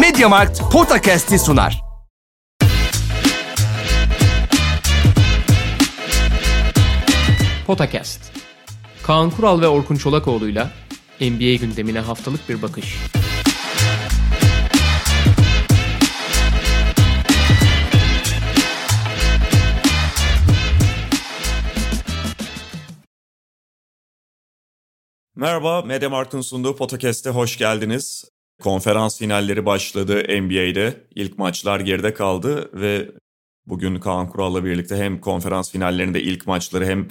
Mediamarkt Podcast'i sunar. Potakast. Kaan Kural ve Orkun Çolakoğlu'yla NBA gündemine haftalık bir bakış. Merhaba, Mediamarkt'ın sunduğu podcast'e hoş geldiniz. Konferans finalleri başladı NBA'de. İlk maçlar geride kaldı ve bugün Kaan Kural'la birlikte hem konferans finallerinde ilk maçları hem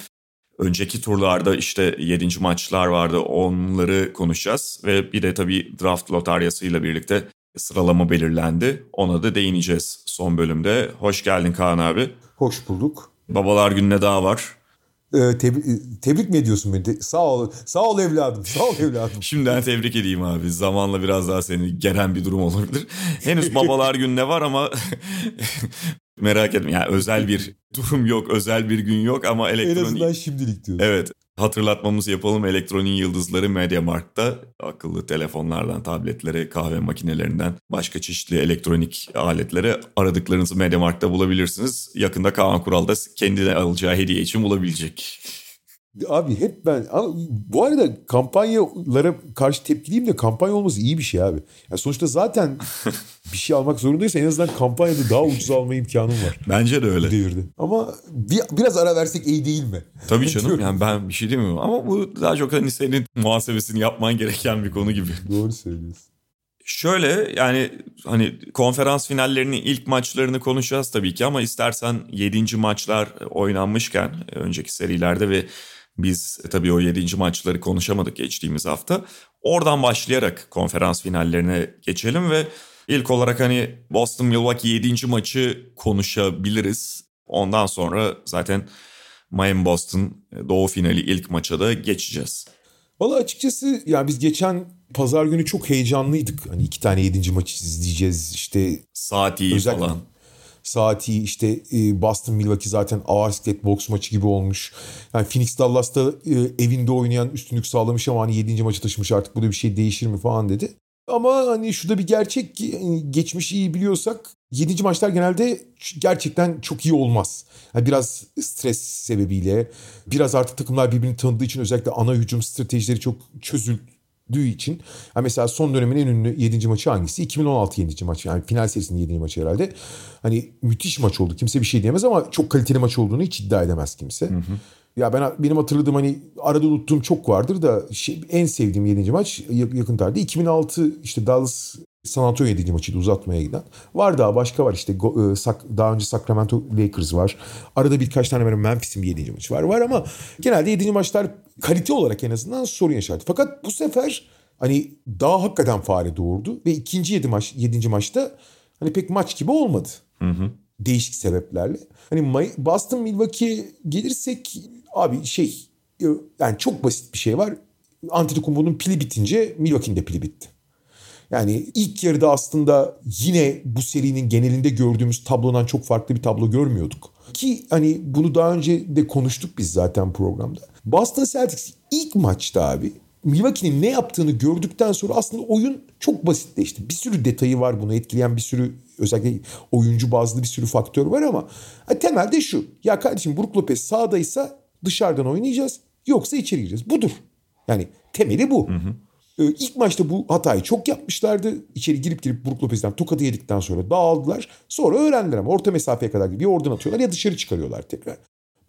önceki turlarda işte 7. maçlar vardı onları konuşacağız. Ve bir de tabii draft lotaryasıyla birlikte sıralama belirlendi. Ona da değineceğiz son bölümde. Hoş geldin Kaan abi. Hoş bulduk. Babalar gününe daha var. Ee, tebrik, tebrik mi ediyorsun beni? De, sağ ol, sağ ol evladım, sağ ol evladım. Şimdiden tebrik edeyim abi. Zamanla biraz daha seni geren bir durum olabilir. Henüz babalar gününe var ama merak etme. Yani özel bir durum yok, özel bir gün yok ama elektronik... En azından şimdilik diyorsun. Evet. Hatırlatmamızı yapalım. Elektronik yıldızları Mediamarkt'ta akıllı telefonlardan, tabletlere, kahve makinelerinden başka çeşitli elektronik aletlere aradıklarınızı Mediamarkt'ta bulabilirsiniz. Yakında Kaan Kural da kendine alacağı hediye için bulabilecek. Abi hep ben ama bu arada kampanyalara karşı tepkiliyim de kampanya olması iyi bir şey abi. Yani sonuçta zaten bir şey almak zorundaysa en azından kampanyada daha ucuz alma imkanım var. Bence de öyle. Devirdi. Ama bir, biraz ara versek iyi değil mi? Tabii canım yani ben bir şey demiyorum ama bu daha çok hani senin muhasebesini yapman gereken bir konu gibi. Doğru söylüyorsun. Şöyle yani hani konferans finallerinin ilk maçlarını konuşacağız tabii ki ama istersen 7. maçlar oynanmışken önceki serilerde ve biz tabii o 7. maçları konuşamadık geçtiğimiz hafta. Oradan başlayarak konferans finallerine geçelim ve ilk olarak hani Boston Milwaukee 7. maçı konuşabiliriz. Ondan sonra zaten Miami Boston Doğu finali ilk maça da geçeceğiz. Valla açıkçası ya biz geçen pazar günü çok heyecanlıydık. Hani iki tane yedinci maçı izleyeceğiz işte. Saat iyi özellikle, falan. Saati işte e, Boston Milwaukee zaten ağır siklet boks maçı gibi olmuş. Yani Phoenix Dallas'ta e, evinde oynayan üstünlük sağlamış ama hani 7. maçı taşımış artık burada bir şey değişir mi falan dedi. Ama hani şu da bir gerçek ki hani geçmişi iyi biliyorsak 7. maçlar genelde gerçekten çok iyi olmaz. Yani biraz stres sebebiyle biraz artık takımlar birbirini tanıdığı için özellikle ana hücum stratejileri çok çözüldüğü için. Yani mesela son dönemin en ünlü 7. maçı hangisi? 2016 7. maçı yani final serisinin 7. maçı herhalde. Hani müthiş maç oldu kimse bir şey diyemez ama çok kaliteli maç olduğunu hiç iddia edemez kimse. Hı hı. Ya ben benim hatırladığım hani arada unuttuğum çok vardır da şey, en sevdiğim 7. maç yakın tarihte 2006 işte Dallas San Antonio 7. maçıydı uzatmaya giden. Var daha başka var işte e, daha önce Sacramento Lakers var. Arada birkaç tane benim Memphis'in 7. maçı var. Var ama genelde 7. maçlar kalite olarak en azından sorun yaşardı. Fakat bu sefer hani daha hakikaten fare doğurdu ve ikinci 7 maç 7. maçta hani pek maç gibi olmadı. Hı hı. Değişik sebeplerle. Hani Boston Milwaukee gelirsek abi şey e, yani çok basit bir şey var. Antetokounmpo'nun pili bitince Milwaukee'nin de pili bitti. Yani ilk yarıda aslında yine bu serinin genelinde gördüğümüz tablodan çok farklı bir tablo görmüyorduk. Ki hani bunu daha önce de konuştuk biz zaten programda. Boston Celtics ilk maçta abi Milwaukee'nin ne yaptığını gördükten sonra aslında oyun çok basitleşti. Bir sürü detayı var bunu etkileyen bir sürü özellikle oyuncu bazlı bir sürü faktör var ama temelde şu. Ya kardeşim Brook Lopez sağdaysa dışarıdan oynayacağız yoksa içeri gireceğiz. Budur. Yani temeli bu. Hı hı. Ee, ilk maçta bu hatayı çok yapmışlardı. İçeri girip girip Brook Lopez'den tokadı yedikten sonra dağıldılar. Sonra öğrendiler ama orta mesafeye kadar bir oradan atıyorlar ya dışarı çıkarıyorlar tekrar.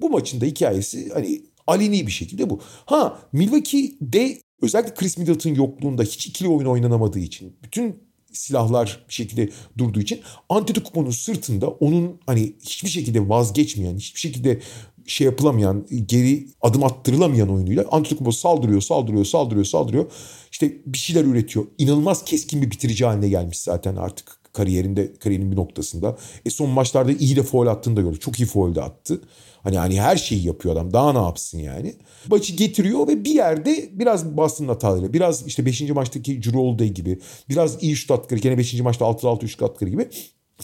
Bu maçın da hikayesi hani aleni bir şekilde bu. Ha Milwaukee'de özellikle Chris Middleton yokluğunda hiç ikili oyun oynanamadığı için bütün silahlar bir şekilde durduğu için Antetokounmpo'nun sırtında onun hani hiçbir şekilde vazgeçmeyen, hiçbir şekilde şey yapılamayan, geri adım attırılamayan oyunuyla Antetokounmpo saldırıyor, saldırıyor, saldırıyor, saldırıyor. İşte bir şeyler üretiyor. İnanılmaz keskin bir bitirici haline gelmiş zaten artık kariyerinde, kariyerinin bir noktasında. E son maçlarda iyi de foul attığını da gördük. Çok iyi foul de attı. Hani hani her şeyi yapıyor adam. Daha ne yapsın yani? Maçı getiriyor ve bir yerde biraz Boston'ın hataları, biraz işte 5. maçtaki Drew gibi, biraz iyi şut atları, gene 5. maçta 6'da 6 şut atları gibi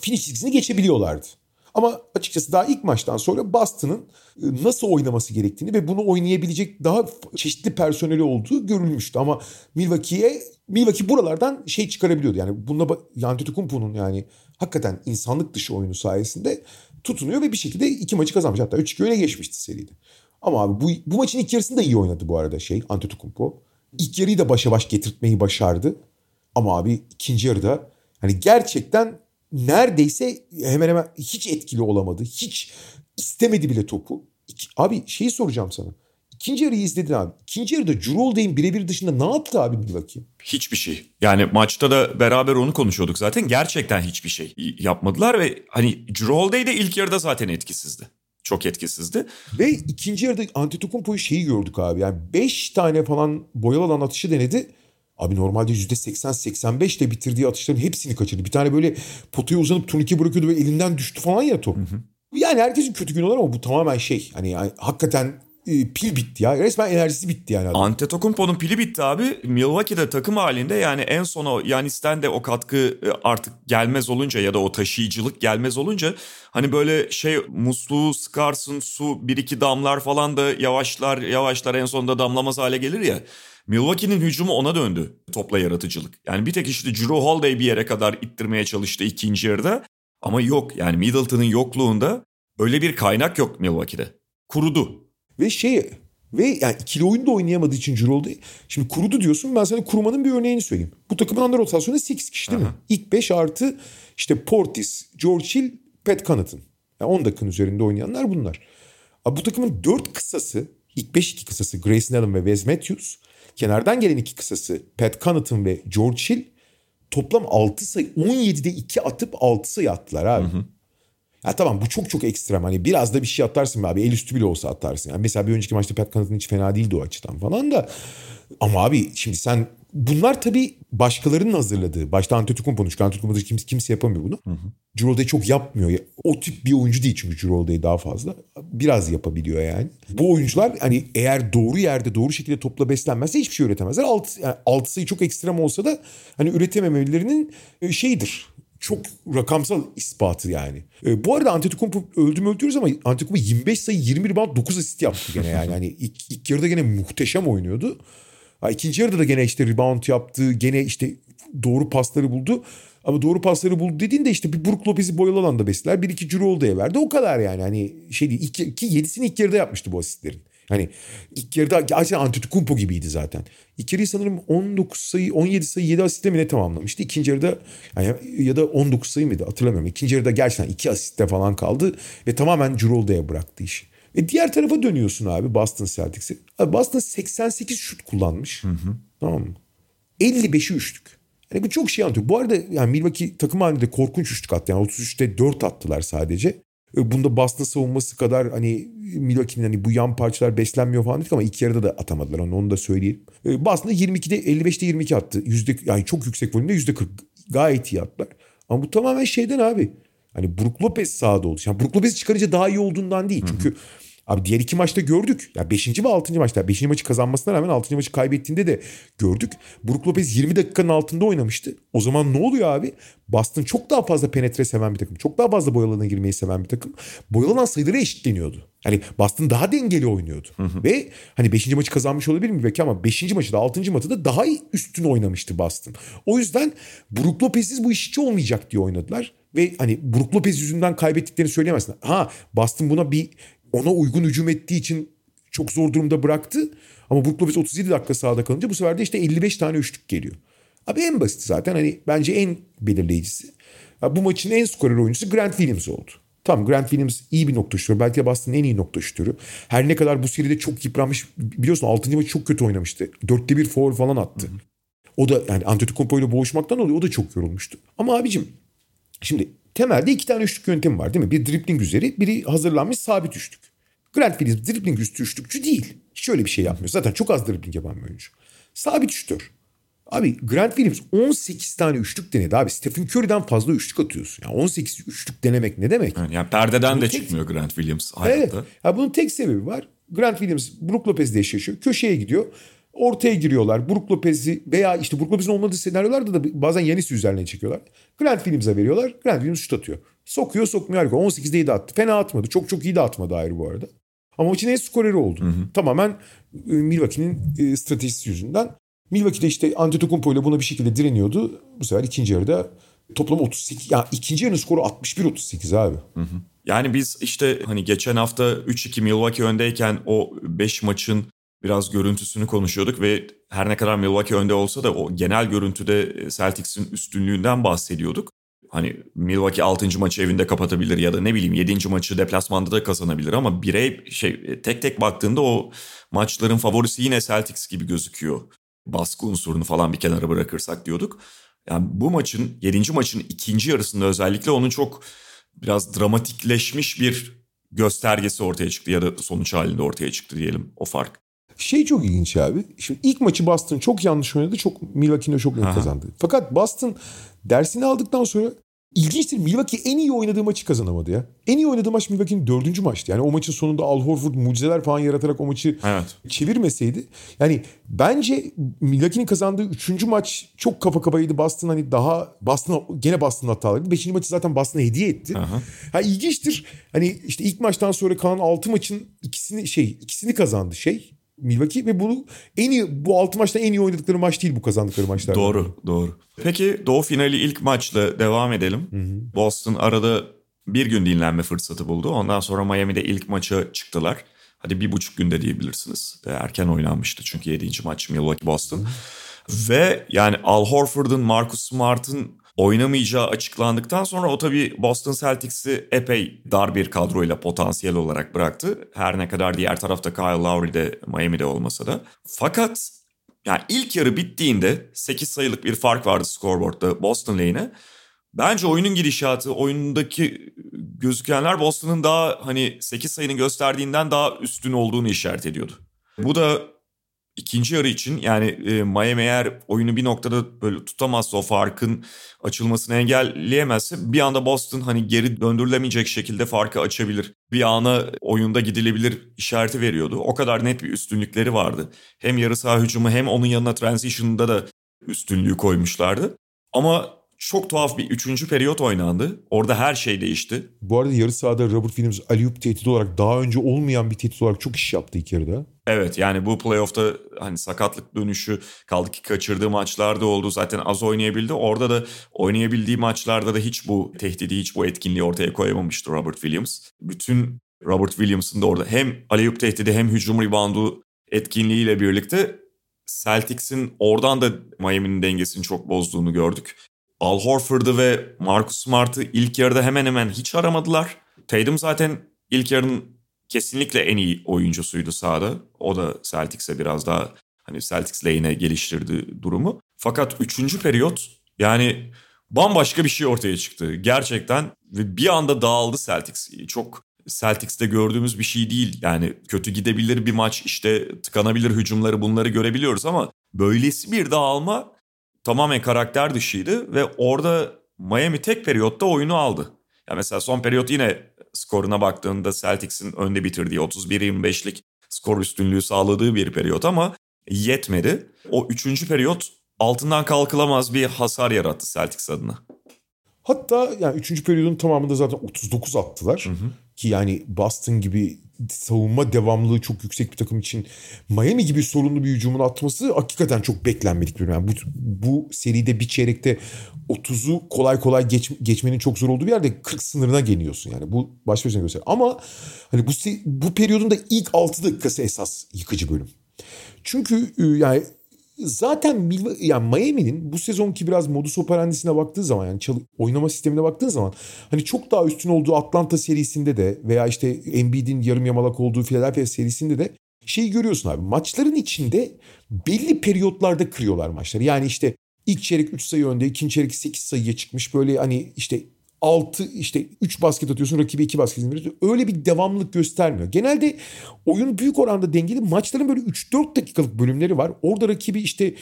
finish çizgisini geçebiliyorlardı. Ama açıkçası daha ilk maçtan sonra Boston'ın e, nasıl oynaması gerektiğini ve bunu oynayabilecek daha çeşitli personeli olduğu görülmüştü. Ama Milwaukee'ye Milwaukee buralardan şey çıkarabiliyordu. Yani bununla Antetokounmpo'nun yani hakikaten insanlık dışı oyunu sayesinde tutunuyor ve bir şekilde iki maçı kazanmış. Hatta 3-2 öne geçmişti seride. Ama abi bu, bu maçın ilk yarısında iyi oynadı bu arada şey Antetokounmpo. İlk yarıyı da başa baş getirtmeyi başardı. Ama abi ikinci yarıda hani gerçekten neredeyse hemen hemen hiç etkili olamadı. Hiç istemedi bile topu. Abi şeyi soracağım sana. İkinci yarıyı izledin abi. İkinci yarıda Holiday'in birebir dışında ne yaptı abi bakayım? Hiçbir şey. Yani maçta da beraber onu konuşuyorduk zaten. Gerçekten hiçbir şey yapmadılar ve hani Holiday de ilk yarıda zaten etkisizdi. Çok etkisizdi. Ve ikinci yarıda Antetokounmpo'yu şeyi gördük abi. Yani 5 tane falan boyalı alan atışı denedi. Abi normalde %80-85 ile bitirdiği atışların hepsini kaçırdı. Bir tane böyle potaya uzanıp turnike bırakıyordu ve elinden düştü falan ya top. Hı hı. Yani herkesin kötü günü olur ama bu tamamen şey. Hani yani hakikaten e, pil bitti ya. Resmen enerjisi bitti yani. Adam. Antetokounmpo'nun pili bitti abi. Milwaukee'de takım halinde yani en son o Yanis'ten de o katkı e, artık gelmez olunca ya da o taşıyıcılık gelmez olunca hani böyle şey musluğu sıkarsın su bir iki damlar falan da yavaşlar yavaşlar en sonunda damlamaz hale gelir ya. Milwaukee'nin hücumu ona döndü topla yaratıcılık. Yani bir tek işte Drew Holiday bir yere kadar ittirmeye çalıştı ikinci yarıda. Ama yok yani Middleton'ın yokluğunda öyle bir kaynak yok Milwaukee'de. Kurudu. Ve şey ve yani ikili oyunda oynayamadığı için Cirolde. Şimdi kurudu diyorsun ben sana kurumanın bir örneğini söyleyeyim. Bu takımın under rotasyonu 8 kişi değil Aha. mi? İlk 5 artı işte Portis, George Hill, Pat Connaughton. Yani 10 dakikanın üzerinde oynayanlar bunlar. Abi bu takımın 4 kısası ilk 5 2 kısası Grayson Allen ve Wes Matthews. Kenardan gelen iki kısası Pat Connaughton ve George Hill. Toplam 6 sayı 17'de 2 atıp 6 sayı attılar abi. Hı hı. Ya tamam bu çok çok ekstrem. Hani biraz da bir şey atarsın abi. El üstü bile olsa atarsın. Yani mesela bir önceki maçta Pat Connaughton hiç fena değildi o açıdan falan da. Ama abi şimdi sen bunlar tabii başkalarının hazırladığı. Başta Antetokounmpo'nun çünkü Antetokounmpo'da kimse, kimse yapamıyor bunu. Hı. çok yapmıyor. O tip bir oyuncu değil çünkü Cirolde daha fazla. Biraz yapabiliyor yani. Bu oyuncular hani eğer doğru yerde doğru şekilde topla beslenmezse hiçbir şey üretemezler. Alt, yani alt sayı çok ekstrem olsa da hani üretememelerinin e, şeyidir çok rakamsal ispatı yani. E, bu arada Antetokounmpo öldü mü öldürüyoruz ama Antetokounmpo 25 sayı 20 rebound 9 asist yaptı gene yani. yani ilk, ilk yarıda gene muhteşem oynuyordu. Ha, ikinci yarıda da gene işte rebound yaptı. Gene işte doğru pasları buldu. Ama doğru pasları buldu dediğinde işte bir Brook Lopez'i boyalı alanda besler. Bir iki Drew Holiday'e verdi. O kadar yani. Hani şey değil. Iki, ki yedisini ilk yarıda yapmıştı bu asistlerin. Hani ilk yarıda gerçekten Antetokounmpo gibiydi zaten. İlk yarıyı sanırım 19 sayı 17 sayı 7 asistle mi ne tamamlamıştı. İkinci yarıda yani ya da 19 sayı mıydı hatırlamıyorum. İkinci yarıda gerçekten 2 asistle falan kaldı ve tamamen Cirolde'ye bıraktı işi. Ve diğer tarafa dönüyorsun abi Boston Celtics'i. Abi Boston 88 şut kullanmış. Hı hı. Tamam mı? 55'i üçlük. Yani bu çok şey anlatıyor. Bu arada yani Milwaukee takım halinde korkunç üçlük attı. Yani 33'te 4 attılar sadece. E, bunda Boston savunması kadar hani Milwaukee'nin hani bu yan parçalar beslenmiyor falan dedik ama ilk yarıda da atamadılar onu, onu da söyleyeyim. E, Boston'da 22'de 55'te 22 attı. Yüzde, yani çok yüksek volümde yüzde 40 gayet iyi attılar. Ama bu tamamen şeyden abi. Hani Brook Lopez sahada oldu. Yani Brook Lopez çıkarınca daha iyi olduğundan değil. Çünkü. Abi diğer iki maçta gördük. Ya 5. ve 6. maçta 5. maçı kazanmasına rağmen 6. maçı kaybettiğinde de gördük. Brook Lopez 20 dakikanın altında oynamıştı. O zaman ne oluyor abi? Boston çok daha fazla penetre seven bir takım. Çok daha fazla boyalana girmeyi seven bir takım. Boyalanan sayıları eşitleniyordu. Hani Boston daha dengeli oynuyordu. Hı hı. Ve hani 5. maçı kazanmış olabilir mi belki ama 5. maçı da 6. maçı da daha üstün oynamıştı Boston. O yüzden Brook Lopez'siz bu iş hiç olmayacak diye oynadılar. Ve hani Brook Lopez yüzünden kaybettiklerini söyleyemezsin. Ha Boston buna bir ona uygun hücum ettiği için çok zor durumda bıraktı. Ama Brook Lopez 37 dakika sahada kalınca bu sefer de işte 55 tane üçlük geliyor. Abi en basit zaten hani bence en belirleyicisi. bu maçın en skorer oyuncusu Grant Williams oldu. Tamam Grant Williams iyi bir nokta şutörü. Belki de Boston'ın en iyi nokta şutörü. Her ne kadar bu seride çok yıpranmış. Biliyorsun 6. maçı çok kötü oynamıştı. 4'te 1 foul falan attı. Hı hı. O da yani Antetokounmpo ile boğuşmaktan oluyor. O da çok yorulmuştu. Ama abicim şimdi temelde iki tane üçlük yöntemi var değil mi? Bir dribbling üzeri, biri hazırlanmış sabit üçlük. Grant Williams dribbling üstü üçlükçü değil. Hiç öyle bir şey yapmıyor. Zaten çok az dribbling yapan bir oyuncu. Sabit şütör. Abi Grant Williams 18 tane üçlük denedi abi. Stephen Curry'den fazla üçlük atıyorsun. Yani 18 üçlük denemek ne demek? Yani, yani perdeden bunun de tek... çıkmıyor Grant Williams hayatta. Evet. Ya bunun tek sebebi var. Grant Williams Brook Lopez'le eşleşiyor. Köşeye gidiyor. Ortaya giriyorlar. Brook Lopez'i veya işte Brook Lopez'in olmadığı senaryolarda da bazen Yanis üzerine çekiyorlar. Grant Williams'a veriyorlar. Grant Williams şut atıyor. Sokuyor sokmuyor harika. 18'de 7 attı. Fena atmadı. Çok çok iyi de atmadı ayrı bu arada. Ama maçın en skoreri oldu. Hı hı. Tamamen e, Milwaukee'nin e, stratejisi yüzünden. Milwaukee'de işte Antetokounmpo ile buna bir şekilde direniyordu. Bu sefer ikinci yarıda toplam 38. Ya ikinci yarının skoru 61-38 abi. Hı hı. Yani biz işte hani geçen hafta 3-2 Milwaukee öndeyken o 5 maçın biraz görüntüsünü konuşuyorduk ve her ne kadar Milwaukee önde olsa da o genel görüntüde Celtics'in üstünlüğünden bahsediyorduk. Hani Milwaukee 6. maçı evinde kapatabilir ya da ne bileyim 7. maçı deplasmanda da kazanabilir ama birey şey tek tek baktığında o maçların favorisi yine Celtics gibi gözüküyor. Baskı unsurunu falan bir kenara bırakırsak diyorduk. Yani bu maçın 7. maçın ikinci yarısında özellikle onun çok biraz dramatikleşmiş bir göstergesi ortaya çıktı ya da sonuç halinde ortaya çıktı diyelim o fark. Şey çok ilginç abi. Şimdi ilk maçı Boston çok yanlış oynadı. Çok Milwaukee'ne çok net kazandı. Fakat Boston dersini aldıktan sonra İlginçtir Milwaukee en iyi oynadığı maçı kazanamadı ya. En iyi oynadığı maç Milwaukee'nin dördüncü maçtı. Yani o maçın sonunda Al Horford mucizeler falan yaratarak o maçı evet. çevirmeseydi. Yani bence Milwaukee'nin kazandığı üçüncü maç çok kafa kafaydı. Boston hani daha Boston gene Boston hatalarıydı. Beşinci maçı zaten Boston'a hediye etti. Aha. Ha ilginçtir. Hani işte ilk maçtan sonra kalan altı maçın ikisini şey ikisini kazandı şey Milwaukee ve bunu en iyi bu altı maçta en iyi oynadıkları maç değil bu kazandıkları maçlar. Doğru, doğru. Peki Doğu finali ilk maçla devam edelim. Hı hı. Boston arada bir gün dinlenme fırsatı buldu. Ondan sonra Miami'de ilk maça çıktılar. Hadi bir buçuk günde diyebilirsiniz. Erken oynanmıştı çünkü yedinci maç Milwaukee Boston. Ve yani Al Horford'un, Marcus Smart'ın oynamayacağı açıklandıktan sonra o tabii Boston Celtics'i epey dar bir kadroyla potansiyel olarak bıraktı. Her ne kadar diğer tarafta Kyle Lowry de Miami'de olmasa da. Fakat yani ilk yarı bittiğinde 8 sayılık bir fark vardı scoreboard'da Boston lehine. Bence oyunun gidişatı, oyundaki gözükenler Boston'ın daha hani 8 sayının gösterdiğinden daha üstün olduğunu işaret ediyordu. Bu da ikinci yarı için yani e, Miami eğer oyunu bir noktada böyle tutamazsa o farkın açılmasını engelleyemezse bir anda Boston hani geri döndürülemeyecek şekilde farkı açabilir. Bir ana oyunda gidilebilir işareti veriyordu. O kadar net bir üstünlükleri vardı. Hem yarı saha hücumu hem onun yanına transition'da da üstünlüğü koymuşlardı. Ama çok tuhaf bir üçüncü periyot oynandı. Orada her şey değişti. Bu arada yarı sahada Robert Williams Aliyup tehdit olarak daha önce olmayan bir tehdit olarak çok iş yaptı ilk yarıda. Evet yani bu playoff'ta hani sakatlık dönüşü kaldı ki kaçırdığı maçlarda oldu. Zaten az oynayabildi. Orada da oynayabildiği maçlarda da hiç bu tehdidi, hiç bu etkinliği ortaya koyamamıştı Robert Williams. Bütün Robert Williams'ın da orada hem Aliyup tehdidi hem hücum reboundu etkinliğiyle birlikte Celtics'in oradan da Miami'nin dengesini çok bozduğunu gördük. Al Horford'u ve Marcus Smart'ı ilk yarıda hemen hemen hiç aramadılar. Tatum zaten ilk yarının kesinlikle en iyi oyuncusuydu sahada. O da Celtics'e biraz daha hani Celtics lane'e geliştirdi durumu. Fakat üçüncü periyot yani bambaşka bir şey ortaya çıktı. Gerçekten ve bir anda dağıldı Celtics. Çok Celtics'te gördüğümüz bir şey değil. Yani kötü gidebilir bir maç işte tıkanabilir hücumları bunları görebiliyoruz ama böylesi bir dağılma tamamen karakter dışıydı ve orada Miami tek periyotta oyunu aldı. Ya mesela son periyot yine skoruna baktığında Celtics'in önde bitirdiği 31-25'lik skor üstünlüğü sağladığı bir periyot ama yetmedi. O üçüncü periyot altından kalkılamaz bir hasar yarattı Celtics adına. Hatta yani üçüncü periyodun tamamında zaten 39 attılar. Hı hı. Ki yani Boston gibi savunma devamlılığı çok yüksek bir takım için Miami gibi sorunlu bir hücumun atması hakikaten çok beklenmedik bir yani bu, bu seride bir çeyrekte 30'u kolay kolay geç, geçmenin çok zor olduğu bir yerde 40 sınırına geliyorsun yani bu baş başına göster. Ama hani bu bu periyodun da ilk 6 dakikası esas yıkıcı bölüm. Çünkü ıı, yani zaten yani Miami'nin bu sezonki biraz modus operandisine baktığı zaman yani çalı, oynama sistemine baktığın zaman hani çok daha üstün olduğu Atlanta serisinde de veya işte Embiid'in yarım yamalak olduğu Philadelphia serisinde de şeyi görüyorsun abi. Maçların içinde belli periyotlarda kırıyorlar maçları. Yani işte ilk çeyrek 3 sayı önde, ikinci çeyrek 8 sayıya çıkmış. Böyle hani işte 6 işte 3 basket atıyorsun rakibi 2 basket atıyorsun. Öyle bir devamlılık göstermiyor. Genelde oyun büyük oranda dengeli. Maçların böyle 3-4 dakikalık bölümleri var. Orada rakibi işte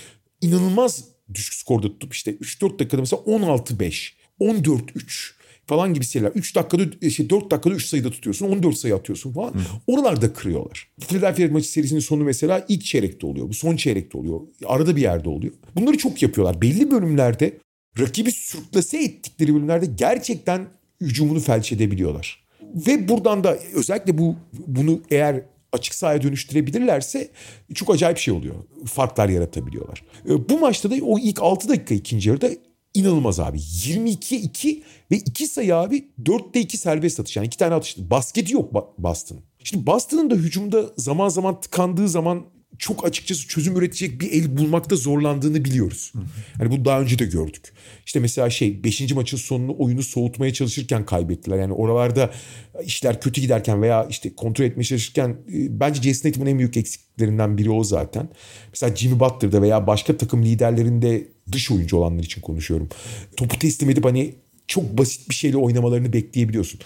inanılmaz düşük skorda tutup işte 3-4 dakikada mesela 16-5, 14-3 falan gibi şeyler. 3 dakikada işte 4 dakikada 3 sayıda tutuyorsun. 14 sayı atıyorsun falan. Hı. Oralarda kırıyorlar. Philadelphia maçı serisinin sonu mesela ilk çeyrekte oluyor. Bu son çeyrekte oluyor. Arada bir yerde oluyor. Bunları çok yapıyorlar. Belli bölümlerde rakibi sürklase ettikleri bölümlerde gerçekten hücumunu felç edebiliyorlar. Ve buradan da özellikle bu bunu eğer açık sahaya dönüştürebilirlerse çok acayip şey oluyor. Farklar yaratabiliyorlar. E, bu maçta da o ilk 6 dakika ikinci yarıda inanılmaz abi. 22'ye 2 ve 2 sayı abi 4'te 2 serbest atış. Yani 2 tane atış. Basketi yok Boston'ın. Şimdi Boston'ın da hücumda zaman zaman tıkandığı zaman çok açıkçası çözüm üretecek bir el bulmakta zorlandığını biliyoruz. Hani bu daha önce de gördük. İşte mesela şey 5. maçın sonunu oyunu soğutmaya çalışırken kaybettiler. Yani oralarda işler kötü giderken veya işte kontrol etmeye çalışırken e, bence Jason Tatum'un en büyük eksikliklerinden biri o zaten. Mesela Jimmy Butler'da veya başka takım liderlerinde dış oyuncu olanlar için konuşuyorum. Topu teslim edip hani çok basit bir şeyle oynamalarını bekleyebiliyorsun.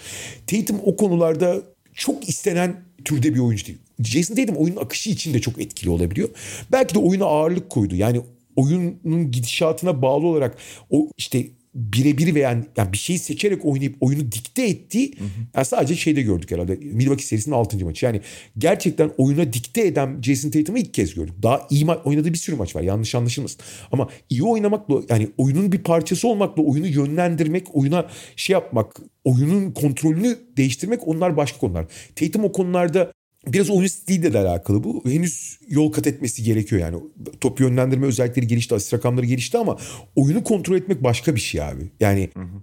Tatum o konularda çok istenen türde bir oyuncu değil. Jason Tatum oyunun akışı için de çok etkili olabiliyor. Belki de oyuna ağırlık koydu. Yani oyunun gidişatına bağlı olarak o işte birebir veya yani bir şeyi seçerek oynayıp oyunu dikte ettiği hı hı. Yani sadece şeyde gördük herhalde. Milwaukee serisinin 6. maçı. Yani gerçekten oyuna dikte eden Jason Tatum'u ilk kez gördük. Daha iyi ma- oynadığı bir sürü maç var. Yanlış anlaşılmasın. Ama iyi oynamakla yani oyunun bir parçası olmakla oyunu yönlendirmek, oyuna şey yapmak, oyunun kontrolünü değiştirmek onlar başka konular. Tatum o konularda Biraz oyun stiliyle de alakalı bu. Henüz yol kat etmesi gerekiyor yani. Top yönlendirme özellikleri gelişti, asist rakamları gelişti ama oyunu kontrol etmek başka bir şey abi. Yani hı hı.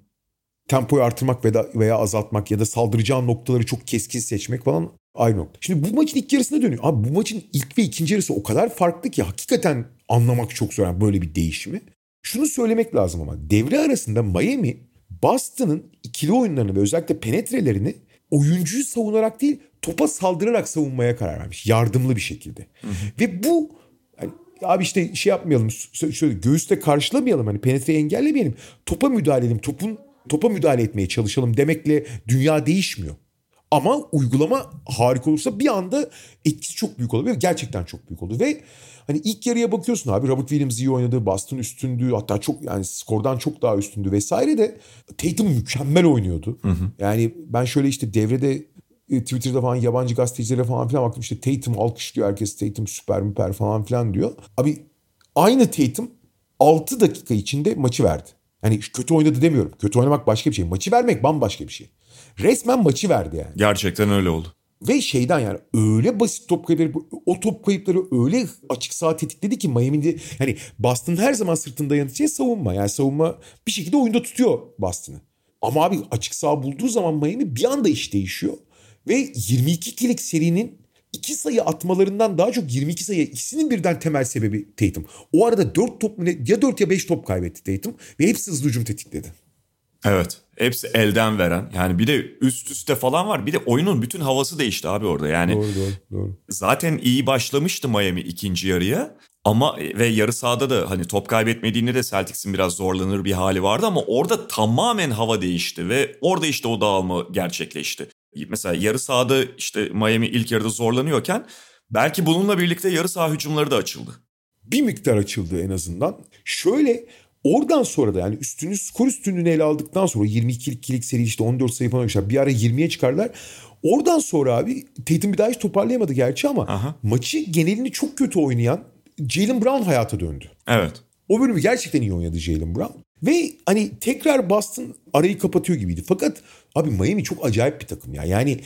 tempoyu artırmak veya, veya azaltmak ya da saldıracağın noktaları çok keskin seçmek falan aynı nokta. Şimdi bu maçın ilk yarısına dönüyor. Abi bu maçın ilk ve ikinci yarısı o kadar farklı ki hakikaten anlamak çok zor yani böyle bir değişimi. Şunu söylemek lazım ama devre arasında Miami Boston'ın ikili oyunlarını ve özellikle penetrelerini oyuncuyu savunarak değil topa saldırarak savunmaya karar vermiş. Yardımlı bir şekilde. Ve bu yani, abi işte şey yapmayalım şöyle göğüste karşılamayalım hani penetreyi engellemeyelim. Topa müdahale edelim. Topun topa müdahale etmeye çalışalım demekle dünya değişmiyor. Ama uygulama harika olursa bir anda etkisi çok büyük olabilir. Gerçekten çok büyük oldu ve hani ilk yarıya bakıyorsun abi Robert Williams iyi oynadı. Boston üstündü. Hatta çok yani skordan çok daha üstündü vesaire de Tatum mükemmel oynuyordu. Hı hı. Yani ben şöyle işte devrede e, Twitter'da falan yabancı gazetecilere falan filan baktım işte Tatum alkışlıyor herkes Tatum süper müper falan filan diyor. Abi aynı Tatum 6 dakika içinde maçı verdi. Yani kötü oynadı demiyorum. Kötü oynamak başka bir şey. Maçı vermek bambaşka bir şey. Resmen maçı verdi yani. Gerçekten öyle oldu. Ve şeyden yani öyle basit top kayıpları, o top kayıpları öyle açık sağ tetikledi ki Miami'de hani Boston her zaman sırtında yanıtçıya savunma. Yani savunma bir şekilde oyunda tutuyor Boston'ı. Ama abi açık sağ bulduğu zaman Miami bir anda iş değişiyor. Ve 22 kilik serinin iki sayı atmalarından daha çok 22 sayı ikisinin birden temel sebebi Tatum. O arada 4 top ya 4 ya 5 top kaybetti Tatum ve hepsi hızlı hücum tetikledi. Evet. Hepsi elden veren. Yani bir de üst üste falan var. Bir de oyunun bütün havası değişti abi orada. Yani doğru, doğru, doğru. zaten iyi başlamıştı Miami ikinci yarıya. Ama ve yarı sahada da hani top kaybetmediğinde de Celtics'in biraz zorlanır bir hali vardı ama orada tamamen hava değişti ve orada işte o dağılma gerçekleşti. Mesela yarı sahada işte Miami ilk yarıda zorlanıyorken belki bununla birlikte yarı saha hücumları da açıldı. Bir miktar açıldı en azından. Şöyle oradan sonra da yani üstünü skor üstünlüğünü ele aldıktan sonra 22'lik kilik seri işte 14 sayı falan bir ara 20'ye çıkardılar. Oradan sonra abi Tatum bir daha hiç toparlayamadı gerçi ama Aha. maçı genelini çok kötü oynayan Jalen Brown hayata döndü. Evet. O bölümü gerçekten iyi oynadı Jalen Brown. Ve hani tekrar Boston arayı kapatıyor gibiydi. Fakat abi Miami çok acayip bir takım ya. Yani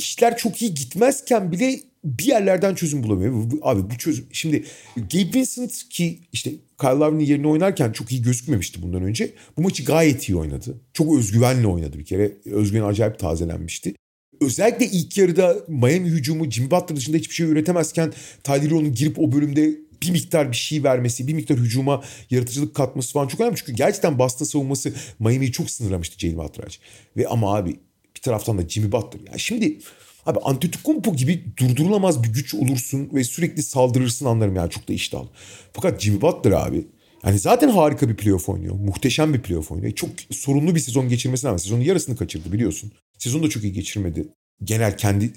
işler çok iyi gitmezken bile bir yerlerden çözüm bulamıyor. Abi bu çözüm şimdi Gabe Vincent ki işte Kyle Lowry'nin yerine oynarken çok iyi gözükmemişti bundan önce. Bu maçı gayet iyi oynadı. Çok özgüvenle oynadı bir kere. Özgüven acayip tazelenmişti. Özellikle ilk yarıda Miami hücumu Jimmy Butler dışında hiçbir şey üretemezken Tyler Hero'nun girip o bölümde bir miktar bir şey vermesi, bir miktar hücuma yaratıcılık katması falan çok önemli. Çünkü gerçekten Boston savunması Miami'yi çok sınırlamıştı Jalen Butler. Ve ama abi bir taraftan da Jimmy Butler. Yani şimdi abi Antetokounmpo gibi durdurulamaz bir güç olursun ve sürekli saldırırsın anlarım yani çok da iştahlı. Fakat Jimmy Butler abi yani zaten harika bir playoff oynuyor. Muhteşem bir playoff oynuyor. Çok sorunlu bir sezon geçirmesine rağmen sezonun yarısını kaçırdı biliyorsun. Sezonu da çok iyi geçirmedi. Genel kendi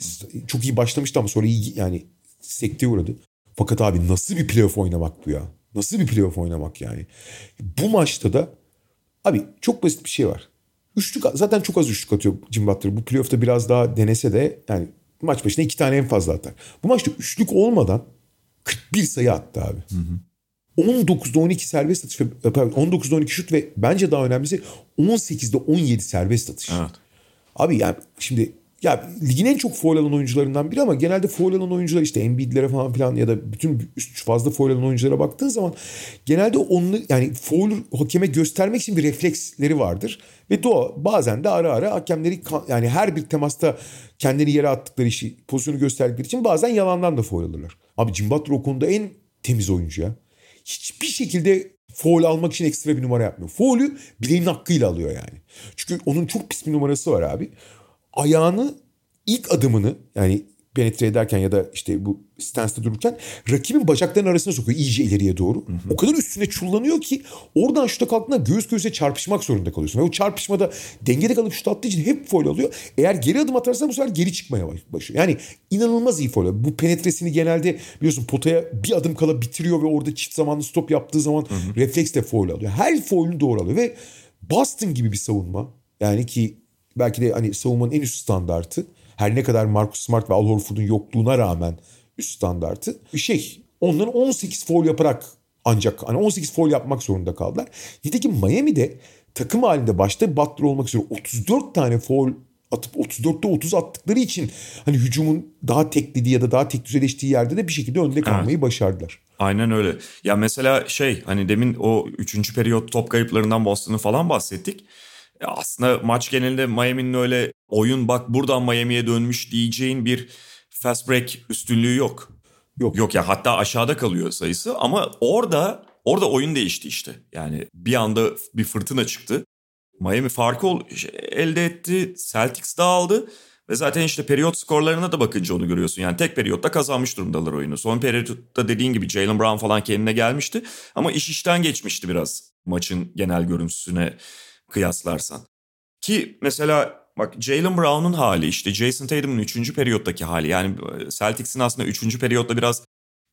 çok iyi başlamıştı ama sonra iyi yani sekteye uğradı. Fakat abi nasıl bir playoff oynamak bu ya? Nasıl bir playoff oynamak yani? Bu maçta da abi çok basit bir şey var. Üçlük zaten çok az üçlük atıyor Jim Butler. Bu playoff'ta biraz daha denese de yani maç başına iki tane en fazla atar. Bu maçta üçlük olmadan 41 sayı attı abi. Hı hı. 19'da 12 serbest atış ve 19'da 12 şut ve bence daha önemlisi 18'de 17 serbest atış. Evet. Abi yani şimdi ya ligin en çok foul alan oyuncularından biri ama genelde foul alan oyuncular işte Embiid'lere falan filan ya da bütün fazla foul alan oyunculara baktığın zaman genelde onu yani foul hakeme göstermek için bir refleksleri vardır. Ve doğa bazen de ara ara hakemleri yani her bir temasta kendini yere attıkları işi pozisyonu gösterdikleri için bazen yalandan da foul alırlar. Abi Jim Butler o konuda en temiz oyuncu ya. Hiçbir şekilde foul almak için ekstra bir numara yapmıyor. Foul'ü bileğinin hakkıyla alıyor yani. Çünkü onun çok pis bir numarası var abi ayağını ilk adımını yani penetre ederken ya da işte bu stance'da dururken rakibin bacaklarının arasına sokuyor iyice ileriye doğru. Hı hı. O kadar üstüne çullanıyor ki oradan şuta kalktığında göğüs göğüse çarpışmak zorunda kalıyorsun. Ve o çarpışmada dengede kalıp şut attığı için hep foul alıyor. Eğer geri adım atarsan bu sefer geri çıkmaya başlıyor. Yani inanılmaz iyi foul. Bu penetresini genelde biliyorsun potaya bir adım kala bitiriyor ve orada çift zamanlı stop yaptığı zaman hı hı. foul alıyor. Her foul'ünü doğru alıyor ve Boston gibi bir savunma yani ki belki de hani savunmanın en üst standartı. Her ne kadar Marcus Smart ve Al Horford'un yokluğuna rağmen üst standartı. Şey onların 18 foul yaparak ancak hani 18 foul yapmak zorunda kaldılar. Nitekim Miami'de takım halinde başta Butler olmak üzere 34 tane foul atıp 34'te 30 attıkları için hani hücumun daha teklediği ya da daha tek düzeleştiği yerde de bir şekilde önde kalmayı evet. başardılar. Aynen öyle. Ya mesela şey hani demin o 3. periyot top kayıplarından Boston'ı falan bahsettik aslında maç genelinde Miami'nin öyle oyun bak buradan Miami'ye dönmüş diyeceğin bir fast break üstünlüğü yok. Yok. Yok ya hatta aşağıda kalıyor sayısı ama orada orada oyun değişti işte. Yani bir anda bir fırtına çıktı. Miami farkı elde etti. Celtics dağıldı. Ve zaten işte periyot skorlarına da bakınca onu görüyorsun. Yani tek periyotta kazanmış durumdalar oyunu. Son periyotta dediğin gibi Jalen Brown falan kendine gelmişti. Ama iş işten geçmişti biraz maçın genel görüntüsüne kıyaslarsan. Ki mesela bak Jalen Brown'un hali işte Jason Tatum'un 3. periyottaki hali yani e, Celtics'in aslında 3. periyotta biraz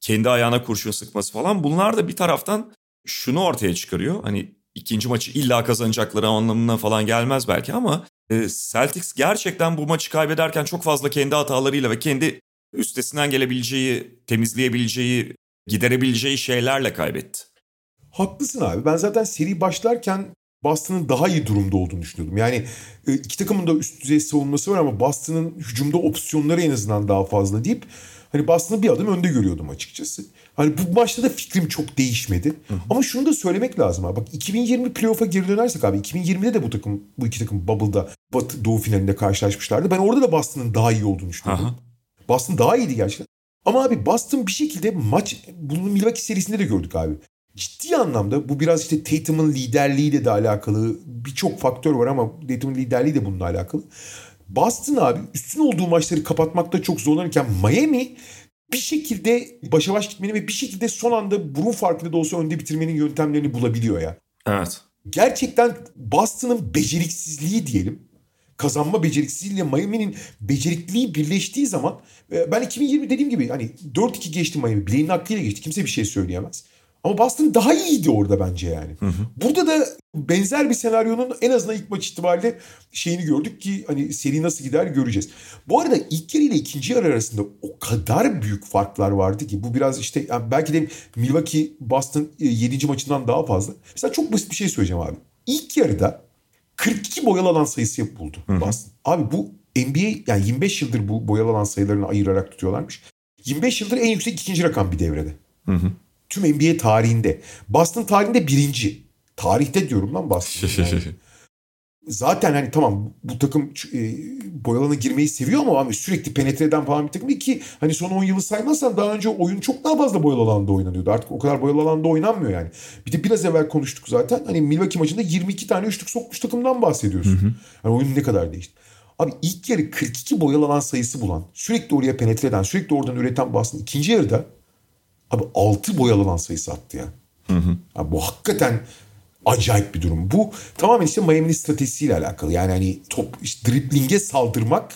kendi ayağına kurşun sıkması falan bunlar da bir taraftan şunu ortaya çıkarıyor. Hani ikinci maçı illa kazanacakları anlamına falan gelmez belki ama e, Celtics gerçekten bu maçı kaybederken çok fazla kendi hatalarıyla ve kendi üstesinden gelebileceği, temizleyebileceği, giderebileceği şeylerle kaybetti. Haklısın abi. Ben zaten seri başlarken Boston'ın daha iyi durumda olduğunu düşünüyordum. Yani e, iki takımın da üst düzey savunması var ama Boston'ın hücumda opsiyonları en azından daha fazla deyip hani Boston'ı bir adım önde görüyordum açıkçası. Hani bu maçta da fikrim çok değişmedi. Hı hı. Ama şunu da söylemek lazım abi. Bak 2020 playoff'a geri dönersek abi 2020'de de bu takım bu iki takım Bubble'da Batı Doğu finalinde karşılaşmışlardı. Ben orada da Boston'ın daha iyi olduğunu düşünüyordum. Aha. Boston daha iyiydi gerçekten. Ama abi Boston bir şekilde maç bunu Milwaukee serisinde de gördük abi ciddi anlamda bu biraz işte Tatum'un liderliğiyle de alakalı birçok faktör var ama Tatum'un liderliği de bununla alakalı. Boston abi üstün olduğu maçları kapatmakta çok zorlanırken Miami bir şekilde başa baş gitmenin ve bir şekilde son anda burun farkında da olsa önde bitirmenin yöntemlerini bulabiliyor ya. Evet. Gerçekten Boston'ın beceriksizliği diyelim. Kazanma beceriksizliğiyle Miami'nin becerikliği birleştiği zaman e, ben 2020 dediğim gibi hani 4-2 geçti Miami. Bileğinin hakkıyla geçti. Kimse bir şey söyleyemez. Ama Boston daha iyiydi orada bence yani. Hı hı. Burada da benzer bir senaryonun en azından ilk maç itibariyle şeyini gördük ki hani seri nasıl gider göreceğiz. Bu arada ilk yarı ile ikinci yarı arasında o kadar büyük farklar vardı ki bu biraz işte yani belki de Milwaukee Boston 7. E, maçından daha fazla. Mesela çok basit bir şey söyleyeceğim abi. İlk yarıda 42 boyalı alan sayısı yapıldı Boston. Abi bu NBA yani 25 yıldır bu boyalı alan sayılarını ayırarak tutuyorlarmış. 25 yıldır en yüksek ikinci rakam bir devrede. Hı hı tüm NBA tarihinde. Boston tarihinde birinci. Tarihte diyorum lan Boston. Yani. Zaten hani tamam bu takım e, boyalana girmeyi seviyor ama abi sürekli penetre eden falan bir takım değil ki hani son 10 yılı saymazsan daha önce oyun çok daha fazla boyalı alanda oynanıyordu. Artık o kadar boyalı alanda oynanmıyor yani. Bir de biraz evvel konuştuk zaten. Hani Milwaukee maçında 22 tane üçlük sokmuş takımdan bahsediyorsun. Hı hı. Hani oyun ne kadar değişti. Abi ilk yarı 42 boyalı alan sayısı bulan, sürekli oraya penetre eden, sürekli oradan üreten Boston ikinci yarıda Abi 6 boyalı sayısı attı ya. Hı hı. Abi bu hakikaten acayip bir durum. Bu tamamen işte Miami'nin stratejisiyle alakalı. Yani hani top işte driblinge saldırmak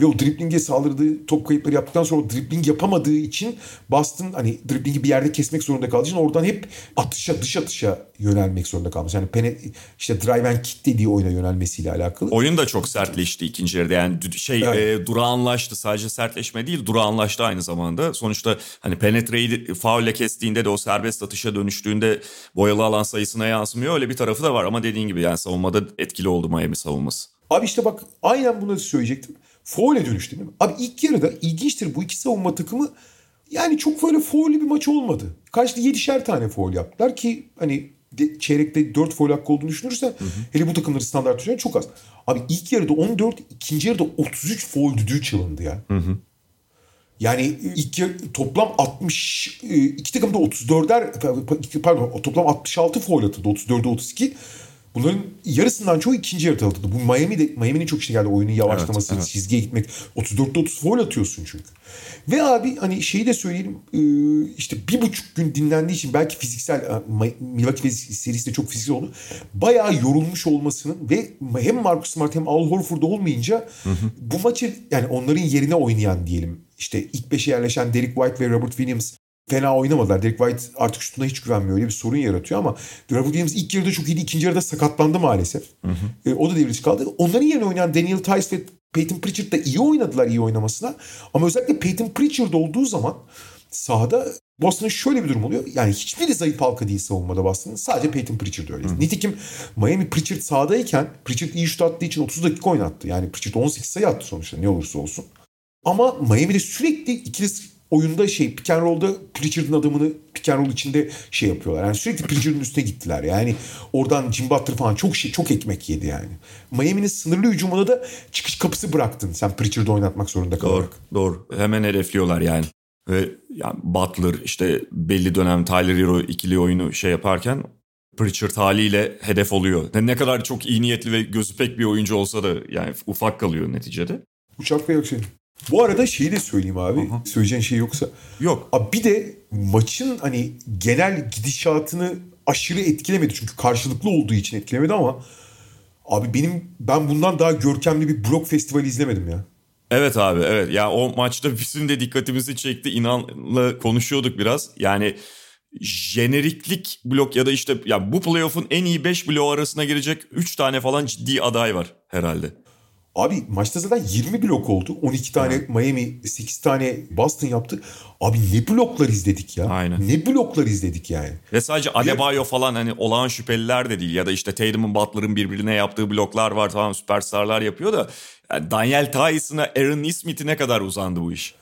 ve o driblinge saldırdığı top kayıpları yaptıktan sonra o dribbling yapamadığı için Boston hani driblingi bir yerde kesmek zorunda kaldığı için oradan hep atışa dış atışa yönelmek zorunda kalmış. Yani pene, işte drive and kick dediği oyuna yönelmesiyle alakalı. Oyun da çok sertleşti ikinci yarıda. Yani şey yani. e, durağanlaştı. Sadece sertleşme değil durağanlaştı aynı zamanda. Sonuçta hani penetreyi faulle kestiğinde de o serbest atışa dönüştüğünde boyalı alan sayısına yansımıyor. Öyle bir tarafı da var ama dediğin gibi yani savunmada etkili oldu Miami savunması. Abi işte bak aynen bunu söyleyecektim. Foul'e dönüştü değil mi? Abi ilk yarıda ilginçtir bu iki savunma takımı yani çok böyle foul'lü bir maç olmadı. Karşıda 7'şer tane foul yaptılar ki hani de, çeyrekte 4 foul hakkı olduğunu düşünürsen hı hı. hele bu takımları standart düşünürsen çok az. Abi ilk yarıda 14, ikinci yarıda 33 foul düdüğü çalındı ya. Hı hı. Yani ilk yarı, toplam 60 e, iki takım da 34'er pardon toplam 66 foul atıldı 34'e 32. Bunların yarısından çoğu ikinci yarı atıldı. Bu Miami de Miami'nin çok işine geldi. Oyunun yavaşlaması, evet, evet. çizgiye gitmek. 34'te 30 foul atıyorsun çünkü. Ve abi hani şeyi de söyleyelim. İşte bir buçuk gün dinlendiği için belki fiziksel Milwaukee serisi de çok fiziksel oldu. Bayağı yorulmuş olmasının ve hem Marcus Smart hem Al Horford olmayınca hı hı. bu maçı yani onların yerine oynayan diyelim. İşte ilk beşe yerleşen Derek White ve Robert Williams fena oynamadılar. Derek White artık şutuna hiç güvenmiyor. Öyle bir sorun yaratıyor ama Robert Williams ilk yarıda çok iyiydi. ikinci yarıda sakatlandı maalesef. Hı hı. E, o da devre kaldı. Onların yerine oynayan Daniel Tice ve Peyton Pritchard da iyi oynadılar iyi oynamasına. Ama özellikle Peyton Pritchard olduğu zaman sahada Boston'ın şöyle bir durum oluyor. Yani hiçbiri zayıf halka değil savunmada Boston'ın. Sadece Peyton Pritchard öyle. Hı. Nitekim Miami Pritchard sahadayken Pritchard iyi şut attığı için 30 dakika oynattı. Yani Pritchard 18 sayı attı sonuçta ne olursa olsun. Ama Miami'de sürekli ikili oyunda şey pick and roll'da Pritchard'ın adamını pick and roll içinde şey yapıyorlar. Yani sürekli Pritchard'ın üstüne gittiler. Yani oradan Jim Butler falan çok şey çok ekmek yedi yani. Miami'nin sınırlı hücumuna da çıkış kapısı bıraktın sen Pritchard'ı oynatmak zorunda kalarak. Doğru, doğru. Hemen hedefliyorlar yani. Ve yani Butler işte belli dönem Tyler Hero ikili oyunu şey yaparken Pritchard haliyle hedef oluyor. Ne kadar çok iyi niyetli ve gözü pek bir oyuncu olsa da yani ufak kalıyor neticede. Uçak ve yok senin. Bu arada şeyi de söyleyeyim abi. Aha. Söyleyeceğin şey yoksa. Yok. Abi bir de maçın hani genel gidişatını aşırı etkilemedi. Çünkü karşılıklı olduğu için etkilemedi ama abi benim ben bundan daha görkemli bir blok festivali izlemedim ya. Evet abi evet ya o maçta bizim de dikkatimizi çekti inanla konuşuyorduk biraz yani jeneriklik blok ya da işte ya bu playoff'un en iyi 5 blok arasına girecek 3 tane falan ciddi aday var herhalde. Abi maçta zaten 20 blok oldu. 12 tane evet. Miami, 8 tane Boston yaptı. Abi ne bloklar izledik ya. Aynen. Ne bloklar izledik yani. Ve sadece Adebayo falan hani olağan şüpheliler de değil. Ya da işte Tatum'un Butler'ın birbirine yaptığı bloklar var. Tamam süperstarlar yapıyor da. Yani Daniel Tyson'a Aaron Nesmith'i ne kadar uzandı bu iş?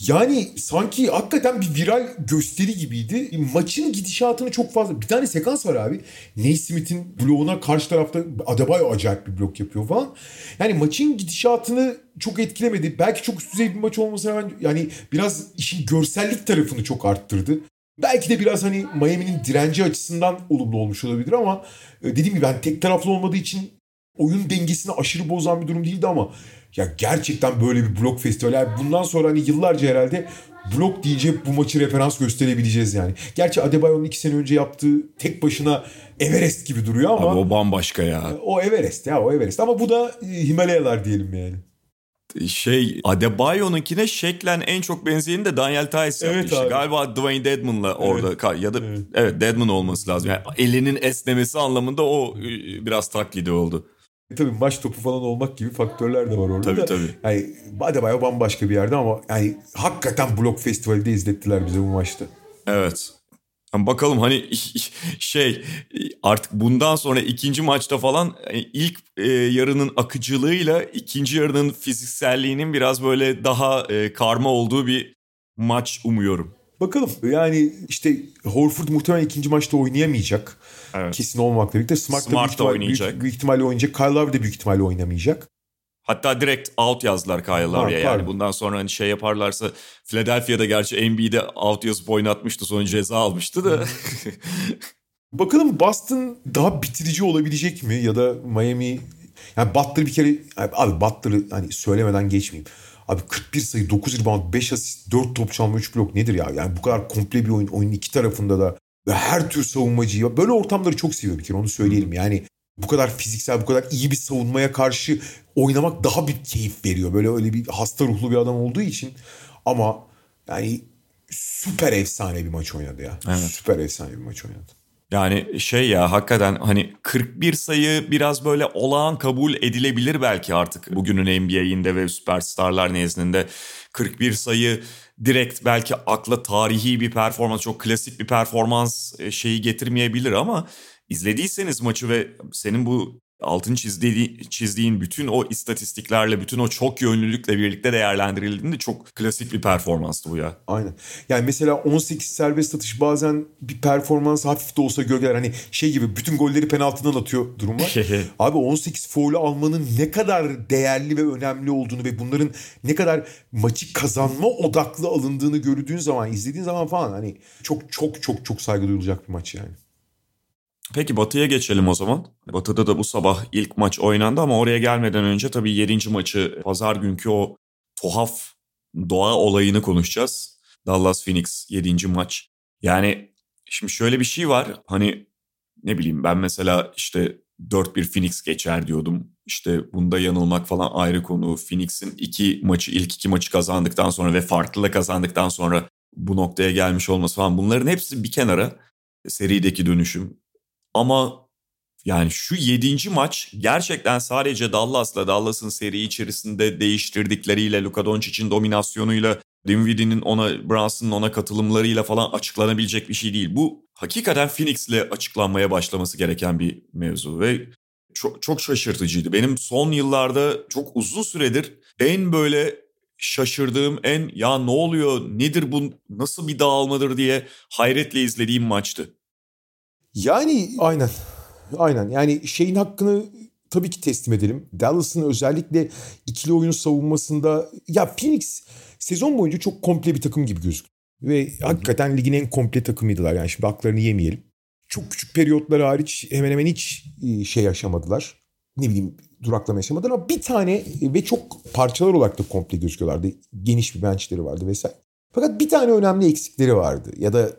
Yani sanki hakikaten bir viral gösteri gibiydi. Maçın gidişatını çok fazla... Bir tane sekans var abi. Naismith'in bloğuna karşı tarafta Adebayo acayip bir blok yapıyor falan. Yani maçın gidişatını çok etkilemedi. Belki çok üst düzey bir maç olmasına rağmen yani biraz işin görsellik tarafını çok arttırdı. Belki de biraz hani Miami'nin direnci açısından olumlu olmuş olabilir ama e, dediğim gibi ben tek taraflı olmadığı için oyun dengesini aşırı bozan bir durum değildi ama ya gerçekten böyle bir blok festivali. bundan sonra hani yıllarca herhalde blok deyince bu maçı referans gösterebileceğiz yani. Gerçi Adebayo'nun iki sene önce yaptığı tek başına Everest gibi duruyor ama. Abi o bambaşka ya. O Everest ya o Everest ama bu da e, Himalayalar diyelim yani şey Adebayo'nunkine şeklen en çok benzeyeni de Daniel Tice evet yaptı. Abi. Galiba Dwayne Dedmon'la orada evet. ya da evet. evet Dedmon olması lazım. Yani elinin esnemesi anlamında o e, biraz taklidi oldu. E tabii maç topu falan olmak gibi faktörler de var orada. Tabii da. tabii. Yani Adebayo bambaşka bir yerde ama yani hakikaten blok festivalde izlettiler bize bu maçta. Evet. Bakalım hani şey artık bundan sonra ikinci maçta falan e, ilk e, yarının akıcılığıyla ikinci yarının fizikselliğinin biraz böyle daha e, karma olduğu bir maç umuyorum. Bakalım yani işte Horford muhtemelen ikinci maçta oynayamayacak. Evet. Kesin olmamakla birlikte Smart, Smart da, büyük, ihtimal, oynayacak. Büyük, büyük ihtimalle oynayacak. Kyle Lowry de büyük ihtimalle oynamayacak. Hatta direkt out yazdılar Kyle Lowry'e yani bundan sonra hani şey yaparlarsa Philadelphia'da gerçi NBA'de out yazıp oynatmıştı sonra ceza almıştı da. Bakalım Boston daha bitirici olabilecek mi ya da Miami yani Butler bir kere abi Butler'ı hani söylemeden geçmeyeyim. Abi 41 sayı, 9 rebound, 5 asist, 4 top çalma, 3 blok nedir ya? Yani bu kadar komple bir oyun. Oyunun iki tarafında da ve her tür savunmacıyı. Böyle ortamları çok seviyorum bir kere onu söyleyelim. Yani bu kadar fiziksel, bu kadar iyi bir savunmaya karşı oynamak daha bir keyif veriyor. Böyle öyle bir hasta ruhlu bir adam olduğu için. Ama yani süper efsane bir maç oynadı ya. Evet. Süper efsane bir maç oynadı. Yani şey ya hakikaten hani 41 sayı biraz böyle olağan kabul edilebilir belki artık bugünün NBA'inde ve süperstarlar nezdinde 41 sayı direkt belki akla tarihi bir performans çok klasik bir performans e, şeyi getirmeyebilir ama izlediyseniz maçı ve senin bu altın çizdiği, çizdiğin bütün o istatistiklerle, bütün o çok yönlülükle birlikte değerlendirildiğinde çok klasik bir performanstı bu ya. Aynen. Yani mesela 18 serbest atış bazen bir performans hafif de olsa gölgeler. Hani şey gibi bütün golleri penaltıdan atıyor durum var. Abi 18 foul'ü almanın ne kadar değerli ve önemli olduğunu ve bunların ne kadar maçı kazanma odaklı alındığını gördüğün zaman, izlediğin zaman falan hani çok çok çok çok saygı duyulacak bir maç yani. Peki Batı'ya geçelim o zaman. Batı'da da bu sabah ilk maç oynandı ama oraya gelmeden önce tabii 7. maçı pazar günkü o tuhaf doğa olayını konuşacağız. Dallas Phoenix 7. maç. Yani şimdi şöyle bir şey var. Hani ne bileyim ben mesela işte 4-1 Phoenix geçer diyordum. İşte bunda yanılmak falan ayrı konu. Phoenix'in iki maçı ilk iki maçı kazandıktan sonra ve farklı kazandıktan sonra bu noktaya gelmiş olması falan bunların hepsi bir kenara serideki dönüşüm ama yani şu yedinci maç gerçekten sadece Dallas'la Dallas'ın seri içerisinde değiştirdikleriyle Luka Doncic'in dominasyonuyla Dinwiddie'nin ona Brunson'ın ona katılımlarıyla falan açıklanabilecek bir şey değil. Bu hakikaten Phoenix'le açıklanmaya başlaması gereken bir mevzu ve çok, çok şaşırtıcıydı. Benim son yıllarda çok uzun süredir en böyle şaşırdığım en ya ne oluyor nedir bu nasıl bir dağılmadır diye hayretle izlediğim maçtı. Yani aynen. Aynen. Yani şeyin hakkını tabii ki teslim edelim. Dallas'ın özellikle ikili oyunu savunmasında ya Phoenix sezon boyunca çok komple bir takım gibi gözüktü. Ve hakikaten ligin en komple takımıydılar. Yani şimdi haklarını yemeyelim. Çok küçük periyotları hariç hemen hemen hiç e, şey yaşamadılar. Ne bileyim duraklama yaşamadılar ama bir tane ve çok parçalar olarak da komple gözüküyorlardı. Geniş bir benchleri vardı vesaire. Fakat bir tane önemli eksikleri vardı. Ya da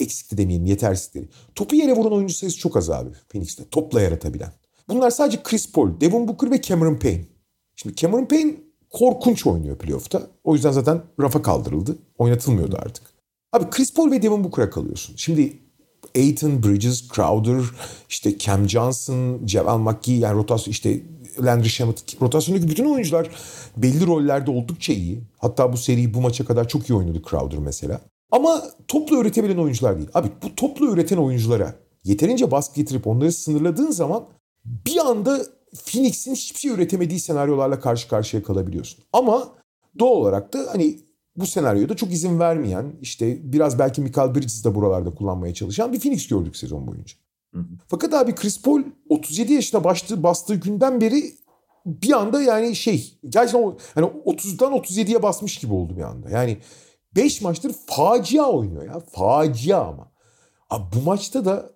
eksikti demeyelim yetersizleri. Topu yere vuran oyuncu sayısı çok az abi Phoenix'te. Topla yaratabilen. Bunlar sadece Chris Paul, Devin Booker ve Cameron Payne. Şimdi Cameron Payne korkunç oynuyor playoff'ta. O yüzden zaten rafa kaldırıldı. Oynatılmıyordu artık. Abi Chris Paul ve Devin Booker'a kalıyorsun. Şimdi Aiton, Bridges, Crowder, işte Cam Johnson, Javel McGee yani rotasyon işte Landry Shamet rotasyondaki bütün oyuncular belli rollerde oldukça iyi. Hatta bu seriyi bu maça kadar çok iyi oynadı Crowder mesela. Ama toplu üretebilen oyuncular değil. Abi bu toplu üreten oyunculara yeterince baskı getirip onları sınırladığın zaman bir anda Phoenix'in hiçbir şey üretemediği senaryolarla karşı karşıya kalabiliyorsun. Ama doğal olarak da hani bu senaryoda çok izin vermeyen işte biraz belki Michael Bridges de buralarda kullanmaya çalışan bir Phoenix gördük sezon boyunca. Hı hı. Fakat abi Chris Paul 37 yaşına başladığı bastığı günden beri bir anda yani şey gerçekten hani 30'dan 37'ye basmış gibi oldu bir anda. Yani 5 maçtır facia oynuyor ya. Facia ama. Abi bu maçta da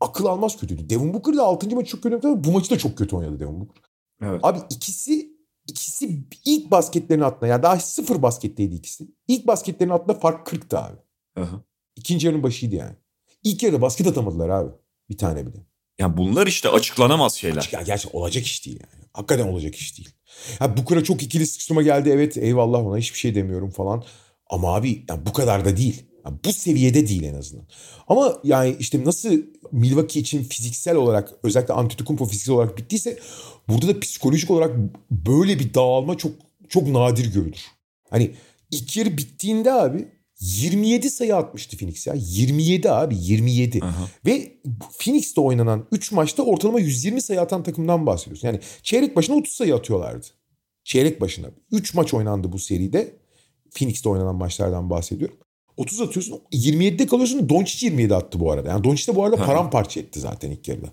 akıl almaz kötüydü. Devin Booker da 6. maçı çok kötü oynadı. Bu maçı da çok kötü oynadı Devin Booker. Evet. Abi ikisi ikisi ilk basketlerini attığında yani daha sıfır basketteydi ikisi. İlk basketlerini attığında fark 40'tı abi. Aha. İkinci yarının başıydı yani. İlk yarıda basket atamadılar abi. Bir tane bile. Ya bunlar işte açıklanamaz şeyler. Açık, ya gerçekten olacak iş değil yani. Hakikaten olacak iş değil. Ya Booker'a çok ikili sıkıştırma geldi. Evet eyvallah ona hiçbir şey demiyorum falan. Ama abi yani bu kadar da değil. Yani bu seviyede değil en azından. Ama yani işte nasıl Milwaukee için fiziksel olarak özellikle Antetokounmpo fiziksel olarak bittiyse burada da psikolojik olarak böyle bir dağılma çok çok nadir görülür. Hani ilk yarı bittiğinde abi 27 sayı atmıştı Phoenix ya. 27 abi 27. Aha. Ve Phoenix'te oynanan 3 maçta ortalama 120 sayı atan takımdan bahsediyorsun. Yani çeyrek başına 30 sayı atıyorlardı. Çeyrek başına. 3 maç oynandı bu seride. Phoenix'te oynanan maçlardan bahsediyorum. 30 atıyorsun 27'de kalıyorsun Doncic 27 attı bu arada. Yani Doncic de bu arada paramparça etti zaten ilk yarıda.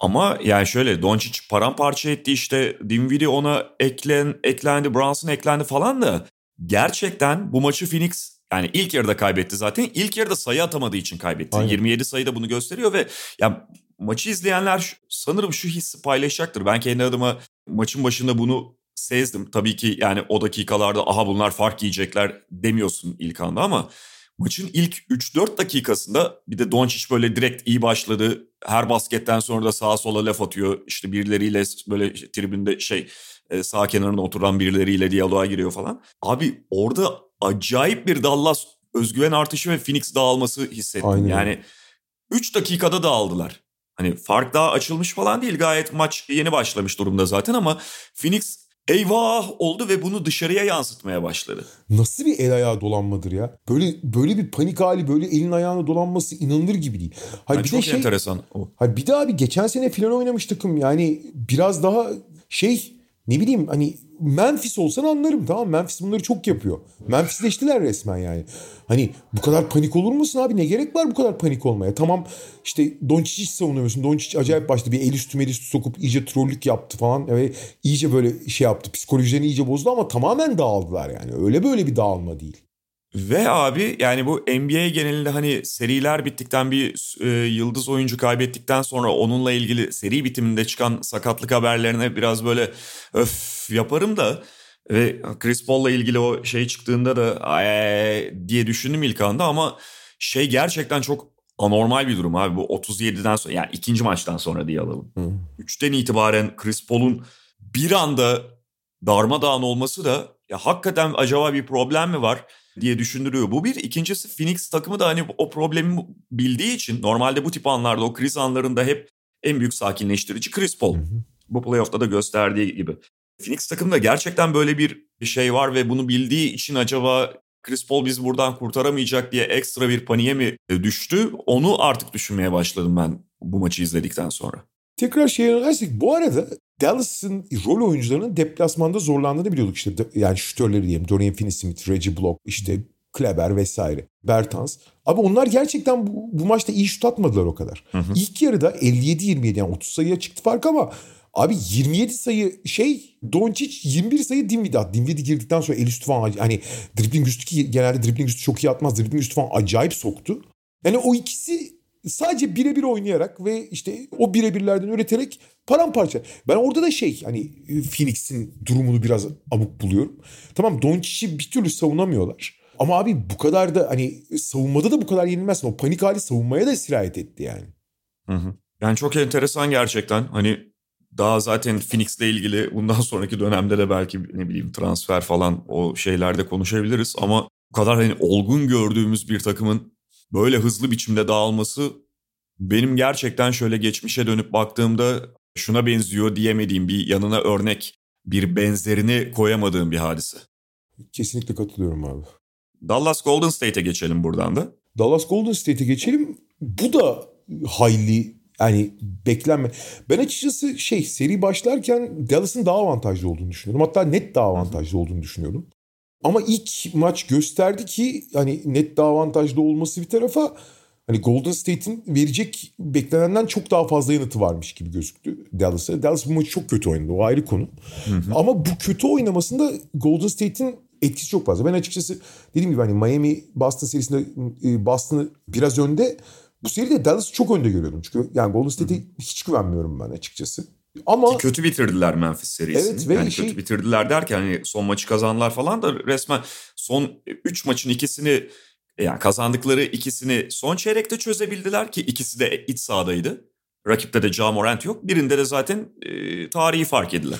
Ama yani şöyle Doncic paramparça etti işte Dinwiddie ona eklen, eklendi Brunson eklendi falan da gerçekten bu maçı Phoenix yani ilk yarıda kaybetti zaten. İlk yarıda sayı atamadığı için kaybetti. Aynen. 27 sayı da bunu gösteriyor ve ya maçı izleyenler sanırım şu hissi paylaşacaktır. Ben kendi adıma maçın başında bunu sezdim. Tabii ki yani o dakikalarda aha bunlar fark yiyecekler demiyorsun ilk anda ama maçın ilk 3-4 dakikasında bir de Doncic böyle direkt iyi başladı. Her basketten sonra da sağa sola laf atıyor. İşte birileriyle böyle tribünde şey e, sağ kenarında oturan birileriyle diyaloğa giriyor falan. Abi orada acayip bir Dallas özgüven artışı ve Phoenix dağılması hissettim. Aynen. Yani 3 dakikada dağıldılar. Hani fark daha açılmış falan değil. Gayet maç yeni başlamış durumda zaten ama Phoenix eyvah oldu ve bunu dışarıya yansıtmaya başladı. Nasıl bir el ayağı dolanmadır ya? Böyle böyle bir panik hali, böyle elin ayağına dolanması inanılır gibi değil. Hayır, Yani bir çok de şey, enteresan o. hayır, bir de abi geçen sene falan oynamış takım. Yani biraz daha şey ne bileyim hani Memphis olsan anlarım tamam Memphis bunları çok yapıyor. Memphisleştiler resmen yani. Hani bu kadar panik olur musun abi? Ne gerek var bu kadar panik olmaya? Tamam işte Doncic'i hiç savunamıyorsun. Doncic acayip başta bir el üstü el üstü sokup iyice trollük yaptı falan. Ve iyice böyle şey yaptı. Psikolojilerini iyice bozdu ama tamamen dağıldılar yani. Öyle böyle bir dağılma değil. Ve abi yani bu NBA genelinde hani seriler bittikten bir e, yıldız oyuncu kaybettikten sonra onunla ilgili seri bitiminde çıkan sakatlık haberlerine biraz böyle öf yaparım da ve Chris Paul'la ilgili o şey çıktığında da "Ay" diye düşündüm ilk anda ama şey gerçekten çok anormal bir durum abi bu 37'den sonra yani ikinci maçtan sonra diye alalım. Hı. Üçten itibaren Chris Paul'un bir anda darmadağın olması da ya hakikaten acaba bir problem mi var diye düşündürüyor. Bu bir. İkincisi Phoenix takımı da hani o problemi bildiği için normalde bu tip anlarda o kriz anlarında hep en büyük sakinleştirici Chris Paul. Hı hı. Bu playoff'ta da gösterdiği gibi. Phoenix takımında gerçekten böyle bir şey var ve bunu bildiği için acaba Chris Paul bizi buradan kurtaramayacak diye ekstra bir paniğe mi düştü? Onu artık düşünmeye başladım ben bu maçı izledikten sonra. Tekrar şeye dönersek bu arada Dallas'ın rol oyuncularının deplasmanda zorlandığını biliyorduk işte. Yani şütörleri diyelim. Dorian Finney-Smith, Reggie Block, işte Kleber vesaire. Bertans. Abi onlar gerçekten bu, bu maçta iyi şut atmadılar o kadar. Hı hı. İlk yarıda 57-27 yani 30 sayıya çıktı fark ama abi 27 sayı şey Doncic 21 sayı Dinwiddie. Dinwiddie girdikten sonra el üstü falan hani dribbling üstü ki genelde dribbling üstü çok iyi atmaz. Dribbling üstü falan acayip soktu. Yani o ikisi sadece birebir oynayarak ve işte o birebirlerden üreterek paramparça. Ben orada da şey hani Phoenix'in durumunu biraz abuk buluyorum. Tamam Doncic'i bir türlü savunamıyorlar. Ama abi bu kadar da hani savunmada da bu kadar yenilmezsin. O panik hali savunmaya da sirayet etti yani. Hı hı. Yani çok enteresan gerçekten. Hani daha zaten Phoenix'le ilgili bundan sonraki dönemde de belki ne bileyim transfer falan o şeylerde konuşabiliriz ama bu kadar hani olgun gördüğümüz bir takımın böyle hızlı biçimde dağılması benim gerçekten şöyle geçmişe dönüp baktığımda şuna benziyor diyemediğim bir yanına örnek bir benzerini koyamadığım bir hadise. Kesinlikle katılıyorum abi. Dallas Golden State'e geçelim buradan da. Dallas Golden State'e geçelim. Bu da hayli yani beklenme. Ben açıkçası şey seri başlarken Dallas'ın daha avantajlı olduğunu düşünüyordum. Hatta net daha avantajlı olduğunu düşünüyordum. Ama ilk maç gösterdi ki hani net daha avantajlı olması bir tarafa hani Golden State'in verecek beklenenden çok daha fazla yanıtı varmış gibi gözüktü Dallas'a. Dallas bu maçı çok kötü oynadı o ayrı konu. Ama bu kötü oynamasında Golden State'in etkisi çok fazla. Ben açıkçası dediğim gibi hani Miami Boston serisinde e, Boston'ı biraz önde bu seride Dallas'ı çok önde görüyordum. Çünkü yani Golden State'e hiç güvenmiyorum ben açıkçası. Ama Ki kötü bitirdiler Memphis serisini. Evet ve yani şey- kötü bitirdiler derken hani son maçı kazandılar falan da resmen son 3 maçın ikisini yani kazandıkları ikisini son çeyrekte çözebildiler ki ikisi de iç sahadaydı. Rakipte de Ja Morant yok. Birinde de zaten e, tarihi fark ediler.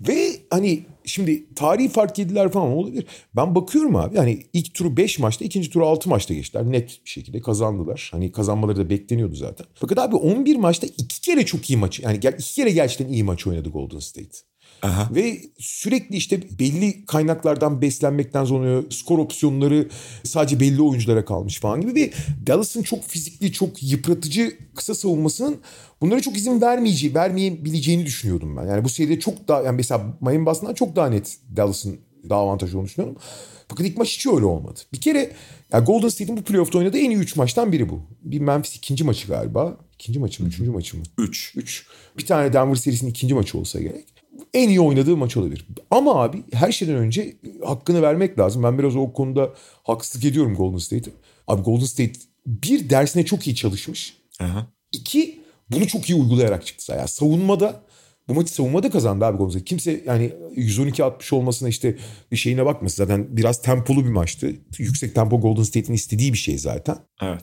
Ve hani şimdi tarihi fark yediler falan olabilir. Ben bakıyorum abi hani ilk turu 5 maçta ikinci turu 6 maçta geçtiler. Net bir şekilde kazandılar. Hani kazanmaları da bekleniyordu zaten. Fakat abi 11 maçta iki kere çok iyi maç yani iki kere gerçekten iyi maç oynadı Golden State. Aha. Ve sürekli işte belli kaynaklardan beslenmekten zorlanıyor. Skor opsiyonları sadece belli oyunculara kalmış falan gibi. Ve Dallas'ın çok fizikli, çok yıpratıcı kısa savunmasının bunlara çok izin vermeyeceği, vermeyebileceğini düşünüyordum ben. Yani bu seride çok daha, yani mesela Miami Boston'dan çok daha net Dallas'ın daha avantajlı olduğunu düşünüyorum. Fakat ilk maç hiç öyle olmadı. Bir kere yani Golden State'in bu playoff'ta oynadığı en iyi 3 maçtan biri bu. Bir Memphis ikinci maçı galiba. İkinci maçı mı, üçüncü maçı mı? 3. 3. Bir tane Denver serisinin ikinci maçı olsa gerek. En iyi oynadığı maç olabilir. Ama abi her şeyden önce hakkını vermek lazım. Ben biraz o konuda haksızlık ediyorum Golden State'e. Abi Golden State bir dersine çok iyi çalışmış. Aha. İki bunu çok iyi uygulayarak çıktı sahaya. Yani savunmada bu maçı savunmada kazandı abi Golden State. Kimse yani 112-60 olmasına işte bir şeyine bakmasın. Zaten biraz tempolu bir maçtı. Yüksek tempo Golden State'in istediği bir şey zaten. Evet.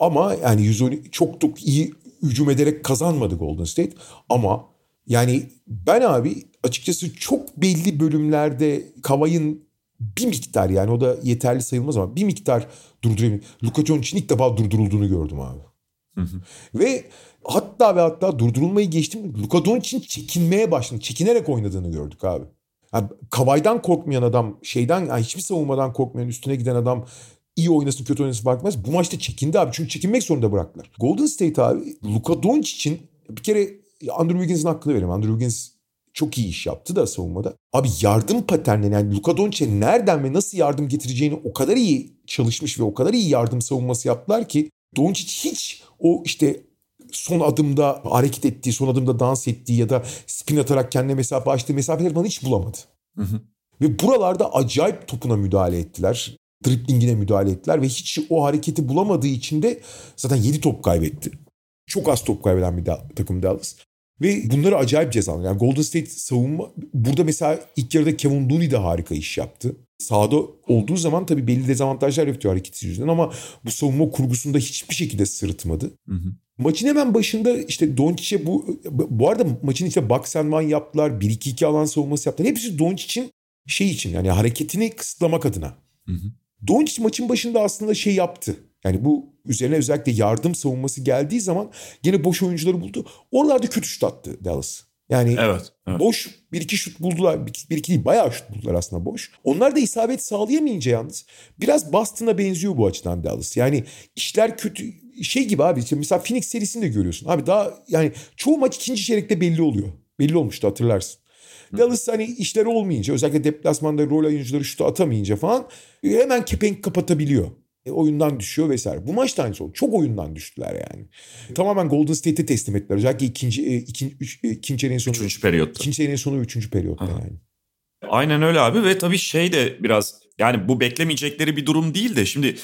Ama yani 112 çok çok iyi hücum ederek kazanmadı Golden State. Ama yani ben abi açıkçası çok belli bölümlerde Kavay'ın bir miktar yani o da yeterli sayılmaz ama bir miktar durdurabilir. Luka Doncic'in ilk defa durdurulduğunu gördüm abi. Ve hatta ve hatta durdurulmayı geçtim. Luka Doncic'in çekinmeye başladı. Çekinerek oynadığını gördük abi. Yani Kavay'dan korkmayan adam, şeyden yani hiçbir savunmadan korkmayan üstüne giden adam iyi oynasın kötü oynasın fark etmez. Bu maçta çekindi abi. Çünkü çekinmek zorunda bıraktılar. Golden State abi Luka Doncic'in bir kere Andrew Wiggins'in hakkını verelim. Andrew Wiggins çok iyi iş yaptı da savunmada. Abi yardım paternleri yani Luka Doncic'e nereden ve nasıl yardım getireceğini o kadar iyi çalışmış ve o kadar iyi yardım savunması yaptılar ki Doncic hiç o işte son adımda hareket ettiği, son adımda dans ettiği ya da spin atarak kendine mesafe açtığı mesafeleri falan hiç bulamadı. Hı hı. Ve buralarda acayip topuna müdahale ettiler. Driplingine müdahale ettiler ve hiç o hareketi bulamadığı için de zaten 7 top kaybetti. Çok az top kaybeden bir da, takım Dallas. Ve bunları acayip cezalar. Yani Golden State savunma burada mesela ilk yarıda Kevin Looney de harika iş yaptı. Sahada olduğu zaman tabii belli dezavantajlar yaratıyor hareketsiz yüzünden ama bu savunma kurgusunda hiçbir şekilde sırıtmadı. Hı hı. Maçın hemen başında işte Doncic'e bu bu arada maçın içinde box and one yaptılar. 1-2-2 alan savunması yaptılar. Hepsi Doncic'in şey için yani hareketini kısıtlamak adına. Hı hı. Doncic maçın başında aslında şey yaptı. Yani bu üzerine özellikle yardım savunması geldiği zaman gene boş oyuncuları buldu. Oralarda kötü şut attı Dallas. Yani evet, evet. boş bir iki şut buldular. Bir, iki değil bayağı şut buldular aslında boş. Onlar da isabet sağlayamayınca yalnız biraz Boston'a benziyor bu açıdan Dallas. Yani işler kötü şey gibi abi işte mesela Phoenix serisini de görüyorsun. Abi daha yani çoğu maç ikinci çeyrekte belli oluyor. Belli olmuştu hatırlarsın. Dallas hani işleri olmayınca özellikle deplasmanda rol oyuncuları şutu atamayınca falan hemen kepenk kapatabiliyor. E, oyundan düşüyor vesaire. Bu maç da aynısı oldu. Çok oyundan düştüler yani. Tamamen Golden State'e teslim ettiler. Özellikle ikinci, e, ikinci, üç, e, ikinci çeyreğin sonu. Üçüncü periyotta. İkinci çeyreğin sonu üçüncü periyotta Aha. yani. Aynen öyle abi ve tabii şey de biraz yani bu beklemeyecekleri bir durum değil de şimdi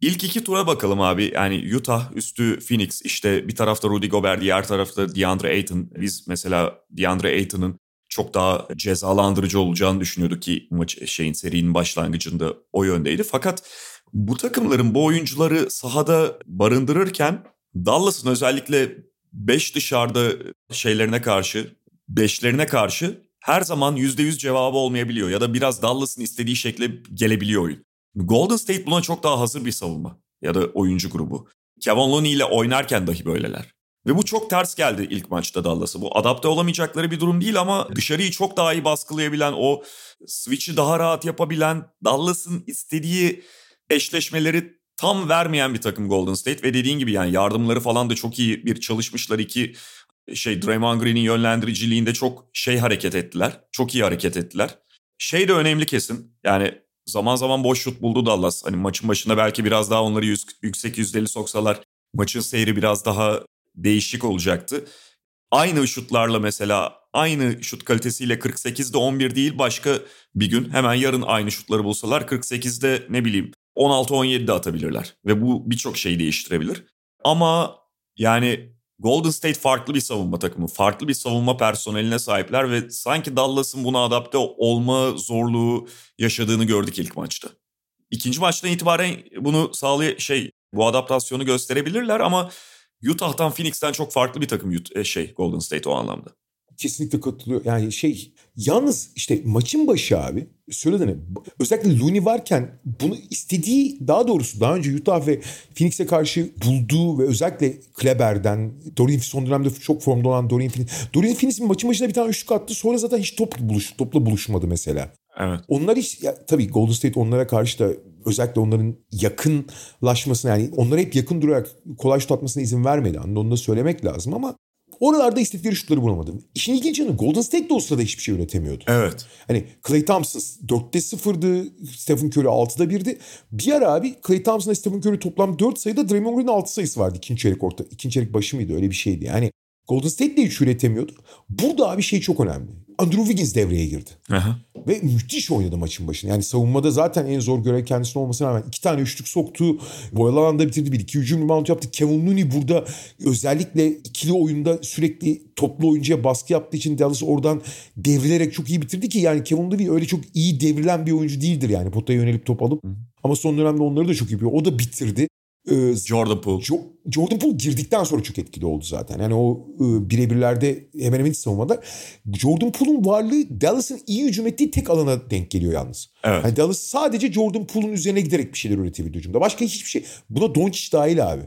ilk iki tura bakalım abi. Yani Utah üstü Phoenix işte bir tarafta Rudy Gobert diğer tarafta DeAndre Ayton. Biz mesela DeAndre Ayton'ın çok daha cezalandırıcı olacağını düşünüyorduk ki maç şeyin serinin başlangıcında o yöndeydi. Fakat bu takımların bu oyuncuları sahada barındırırken Dallas'ın özellikle 5 dışarıda şeylerine karşı, beşlerine karşı her zaman %100 cevabı olmayabiliyor ya da biraz Dallas'ın istediği şekle gelebiliyor oyun. Golden State buna çok daha hazır bir savunma ya da oyuncu grubu. Kevin Looney ile oynarken dahi böyleler. Ve bu çok ters geldi ilk maçta Dallas'a. Bu adapte olamayacakları bir durum değil ama dışarıyı çok daha iyi baskılayabilen, o switch'i daha rahat yapabilen, Dallas'ın istediği eşleşmeleri tam vermeyen bir takım Golden State ve dediğin gibi yani yardımları falan da çok iyi bir çalışmışlar iki şey Draymond Green'in yönlendiriciliğinde çok şey hareket ettiler. Çok iyi hareket ettiler. Şey de önemli kesin. Yani zaman zaman boş şut buldu Dallas. Hani maçın başında belki biraz daha onları yüz, yüksek yüzdeli soksalar maçın seyri biraz daha değişik olacaktı. Aynı şutlarla mesela aynı şut kalitesiyle 48'de 11 değil başka bir gün hemen yarın aynı şutları bulsalar 48'de ne bileyim 16-17'de atabilirler. Ve bu birçok şeyi değiştirebilir. Ama yani Golden State farklı bir savunma takımı. Farklı bir savunma personeline sahipler ve sanki Dallas'ın buna adapte olma zorluğu yaşadığını gördük ilk maçta. İkinci maçtan itibaren bunu sağlay şey bu adaptasyonu gösterebilirler ama Utah'tan Phoenix'ten çok farklı bir takım e, şey Golden State o anlamda. Kesinlikle katılıyor. Yani şey yalnız işte maçın başı abi söyledi özellikle Looney varken bunu istediği daha doğrusu daha önce Utah ve Phoenix'e karşı bulduğu ve özellikle Kleber'den Dorian son dönemde çok formda olan Dorian Phoenix. Dorian Phoenix'in maçın başında bir tane üçlük attı sonra zaten hiç top buluş, topla buluşmadı mesela. Evet. Onlar hiç ya, tabii Golden State onlara karşı da özellikle onların yakınlaşmasına yani onlara hep yakın durarak kolay şut atmasına izin vermedi. Onu da söylemek lazım ama Oralarda istedikleri şutları bulamadı. İşin ilginç yanı Golden State de o sırada hiçbir şey üretemiyordu. Evet. Hani Clay Thompson 4'te 0'dı. Stephen Curry 6'da 1'di. Bir ara abi Clay Thompson'la Stephen Curry toplam 4 sayıda Draymond Green'in 6 sayısı vardı ikinci çeyrek orta. ikinci çeyrek başı mıydı öyle bir şeydi. Yani Golden State de hiç üretemiyordu. Burada abi şey çok önemli. Andrew Wiggins devreye girdi. Aha. Ve müthiş oynadı maçın başında. Yani savunmada zaten en zor görev kendisine olmasına rağmen iki tane üçlük soktu. Boyalı alanda bitirdi. Bir iki hücum rebound yaptı. Kevin Looney burada özellikle ikili oyunda sürekli toplu oyuncuya baskı yaptığı için Dallas oradan devrilerek çok iyi bitirdi ki yani Kevin Looney öyle çok iyi devrilen bir oyuncu değildir yani potaya yönelip top alıp. Hı. Ama son dönemde onları da çok iyi yapıyor. O da bitirdi. Ee, Jordan Poole. Jo- Jordan Poole girdikten sonra çok etkili oldu zaten. Yani o e, birebirlerde hemen hemen hiç savunmadılar. Jordan Poole'un varlığı Dallas'ın iyi hücum ettiği tek alana denk geliyor yalnız. Evet. Yani Dallas sadece Jordan Poole'un üzerine giderek bir şeyler üretebiliyor hücumda. Başka hiçbir şey. Buna Doncic dahil abi.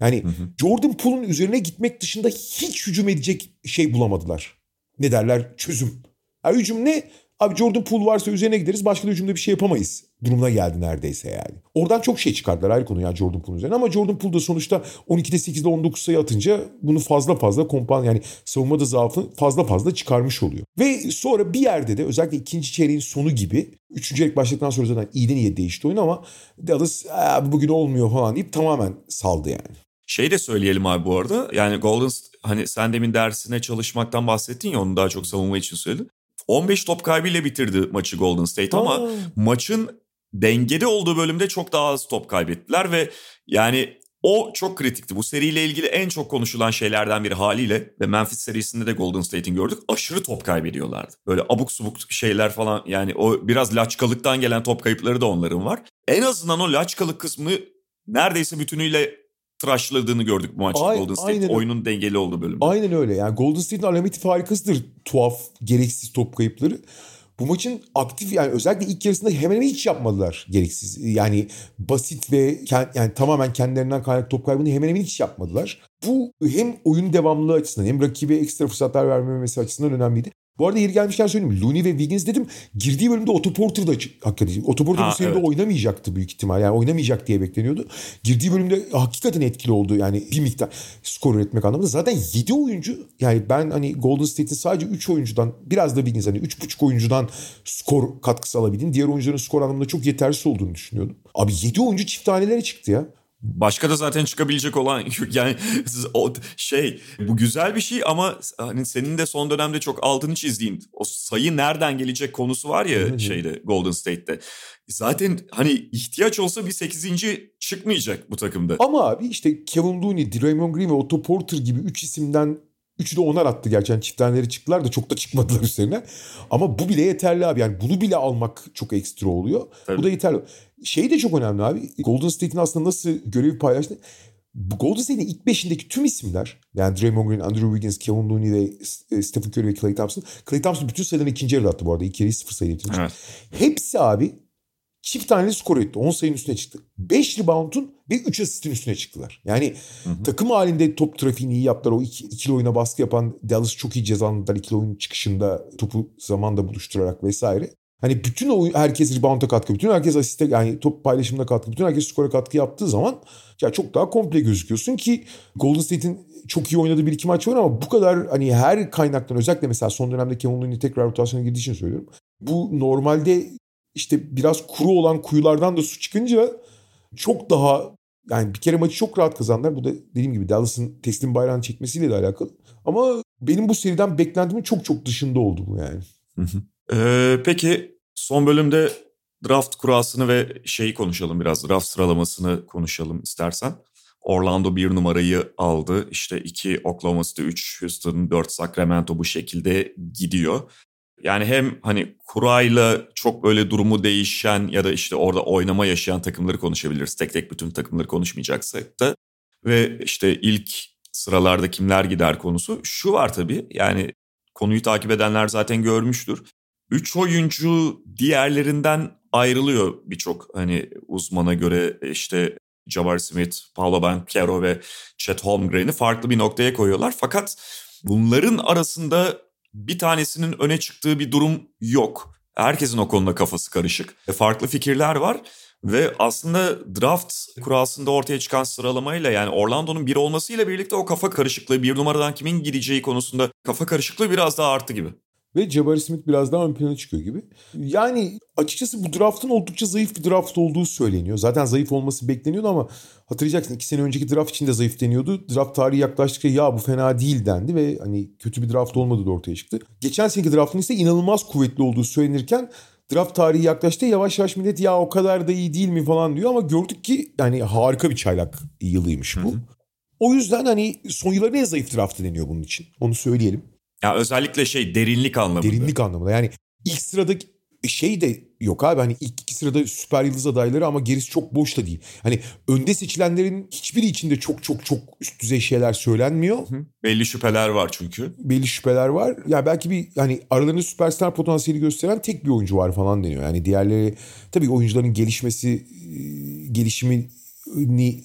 Yani hı hı. Jordan Poole'un üzerine gitmek dışında hiç hücum edecek şey bulamadılar. Ne derler? Çözüm. Yani hücum ne? Abi Jordan Poole varsa üzerine gideriz başka da hücumda bir şey yapamayız durumuna geldi neredeyse yani. Oradan çok şey çıkardılar ayrı konu yani Jordan Poole'un üzerine ama Jordan Poole da sonuçta 12'de 8'de 19 sayı atınca bunu fazla fazla kompan yani savunmada zaafı fazla fazla çıkarmış oluyor. Ve sonra bir yerde de özellikle ikinci çeyreğin sonu gibi üçüncü çeyrek başladıktan sonra zaten iyiden iyiye değişti oyun ama Dallas bugün olmuyor falan deyip tamamen saldı yani. Şey de söyleyelim abi bu arada. Yani Golden hani sen demin dersine çalışmaktan bahsettin ya onu daha çok savunma için söyledin. 15 top kaybıyla bitirdi maçı Golden State ama Aa. maçın dengede olduğu bölümde çok daha az top kaybettiler ve yani o çok kritikti. Bu seriyle ilgili en çok konuşulan şeylerden biri haliyle ve Memphis serisinde de Golden State'in gördük. Aşırı top kaybediyorlardı. Böyle abuk subuk şeyler falan yani o biraz laçkalıktan gelen top kayıpları da onların var. En azından o laçkalık kısmı neredeyse bütünüyle tıraşladığını gördük bu maçta Ay, Golden State. Aynen, oyunun dengeli olduğu bölümde. Aynen öyle. Yani Golden State'in alameti farikasıdır tuhaf, gereksiz top kayıpları. Bu maçın aktif yani özellikle ilk yarısında hemen hemen hiç yapmadılar gereksiz. Yani basit ve yani tamamen kendilerinden kaynaklı top kaybını hemen hemen hiç yapmadılar. Bu hem oyun devamlılığı açısından hem rakibe ekstra fırsatlar vermemesi açısından önemliydi. Bu arada yeri gelmişken söyleyeyim. Looney ve Wiggins dedim. Girdiği bölümde Otto Porter da hakikaten. Otto Porter ha, bu seride evet. oynamayacaktı büyük ihtimal. Yani oynamayacak diye bekleniyordu. Girdiği bölümde hakikaten etkili oldu. Yani bir miktar skor üretmek anlamında. Zaten 7 oyuncu yani ben hani Golden State'in sadece 3 oyuncudan biraz da Wiggins hani 3,5 oyuncudan skor katkısı alabildiğini. Diğer oyuncuların skor anlamında çok yetersiz olduğunu düşünüyordum. Abi 7 oyuncu çift tanelere çıktı ya. Başka da zaten çıkabilecek olan yani o şey bu güzel bir şey ama hani senin de son dönemde çok altını çizdiğin o sayı nereden gelecek konusu var ya şeyde Golden State'te. Zaten hani ihtiyaç olsa bir 8. çıkmayacak bu takımda. Ama abi işte Kevin Looney, Draymond Green ve Otto Porter gibi 3 isimden Üçü de onar attı gerçekten çift çıktılar da çok da çıkmadılar üstlerine. Ama bu bile yeterli abi. Yani bunu bile almak çok ekstra oluyor. Tabii. Bu da yeterli. Şey de çok önemli abi. Golden State'in aslında nasıl görevi paylaştı. Golden State'in ilk beşindeki tüm isimler yani Draymond Green, Andrew Wiggins, Kevin Looney ve e, Stephen Curry ve Klay Thompson. Klay Thompson bütün sayılarını ikinci yarıda attı bu arada. İlk yarıyı sıfır sayıyla bitirmiş. Evet. Hepsi abi çift taneli skor etti. 10 sayının üstüne çıktı. 5 rebound'un ve 3 asistin üstüne çıktılar. Yani hı hı. takım halinde top trafiğini iyi yaptılar. O iki, ikili oyuna baskı yapan Dallas çok iyi cezalandılar. İkili oyun çıkışında topu zamanda buluşturarak vesaire. Hani bütün o herkes rebound'a katkı, bütün herkes asiste yani top paylaşımına katkı, bütün herkes skora katkı yaptığı zaman ya çok daha komple gözüküyorsun ki Golden State'in çok iyi oynadığı bir iki maç var ama bu kadar hani her kaynaktan özellikle mesela son dönemde Kevin Looney tekrar rotasyona girdiği için söylüyorum. Bu normalde işte biraz kuru olan kuyulardan da su çıkınca çok daha yani bir kere maçı çok rahat kazandılar. Bu da dediğim gibi Dallas'ın teslim bayrağını çekmesiyle de alakalı. Ama benim bu seriden beklentimin çok çok dışında oldu bu yani. Ee, peki son bölümde draft kurasını ve şeyi konuşalım biraz. Draft sıralamasını konuşalım istersen. Orlando bir numarayı aldı. İşte iki Oklahoma City 3, Houston 4, Sacramento bu şekilde gidiyor. Yani hem hani kurayla çok böyle durumu değişen ya da işte orada oynama yaşayan takımları konuşabiliriz. Tek tek bütün takımları konuşmayacaksak da. Ve işte ilk sıralarda kimler gider konusu. Şu var tabii yani konuyu takip edenler zaten görmüştür. Üç oyuncu diğerlerinden ayrılıyor birçok hani uzmana göre işte Jabari Smith, Paolo Banchero ve Chet Holmgren'i farklı bir noktaya koyuyorlar. Fakat bunların arasında bir tanesinin öne çıktığı bir durum yok. Herkesin o konuda kafası karışık. E, farklı fikirler var. Ve aslında draft kurasında ortaya çıkan sıralamayla yani Orlando'nun bir olmasıyla birlikte o kafa karışıklığı bir numaradan kimin gideceği konusunda kafa karışıklığı biraz daha arttı gibi. Ve Jabari Smith biraz daha ön plana çıkıyor gibi. Yani açıkçası bu draftın oldukça zayıf bir draft olduğu söyleniyor. Zaten zayıf olması bekleniyordu ama hatırlayacaksın iki sene önceki draft için de zayıf deniyordu. Draft tarihi yaklaştıkça ya bu fena değil dendi ve hani kötü bir draft olmadı da ortaya çıktı. Geçen seneki draftın ise inanılmaz kuvvetli olduğu söylenirken draft tarihi yaklaştı yavaş yavaş millet ya o kadar da iyi değil mi falan diyor ama gördük ki yani harika bir çaylak yılıymış bu. Hı hı. O yüzden hani son yılların en zayıf draftı deniyor bunun için. Onu söyleyelim. Ya özellikle şey derinlik anlamında. Derinlik anlamında. Yani ilk sıradaki şey de yok abi hani ilk iki sırada süper yıldız adayları ama gerisi çok boş da değil. Hani önde seçilenlerin hiçbiri içinde çok çok çok üst düzey şeyler söylenmiyor. Hı. Belli şüpheler var çünkü. Belli şüpheler var. Ya yani belki bir hani aralarında süperstar potansiyeli gösteren tek bir oyuncu var falan deniyor. Yani diğerleri tabii oyuncuların gelişmesi gelişimini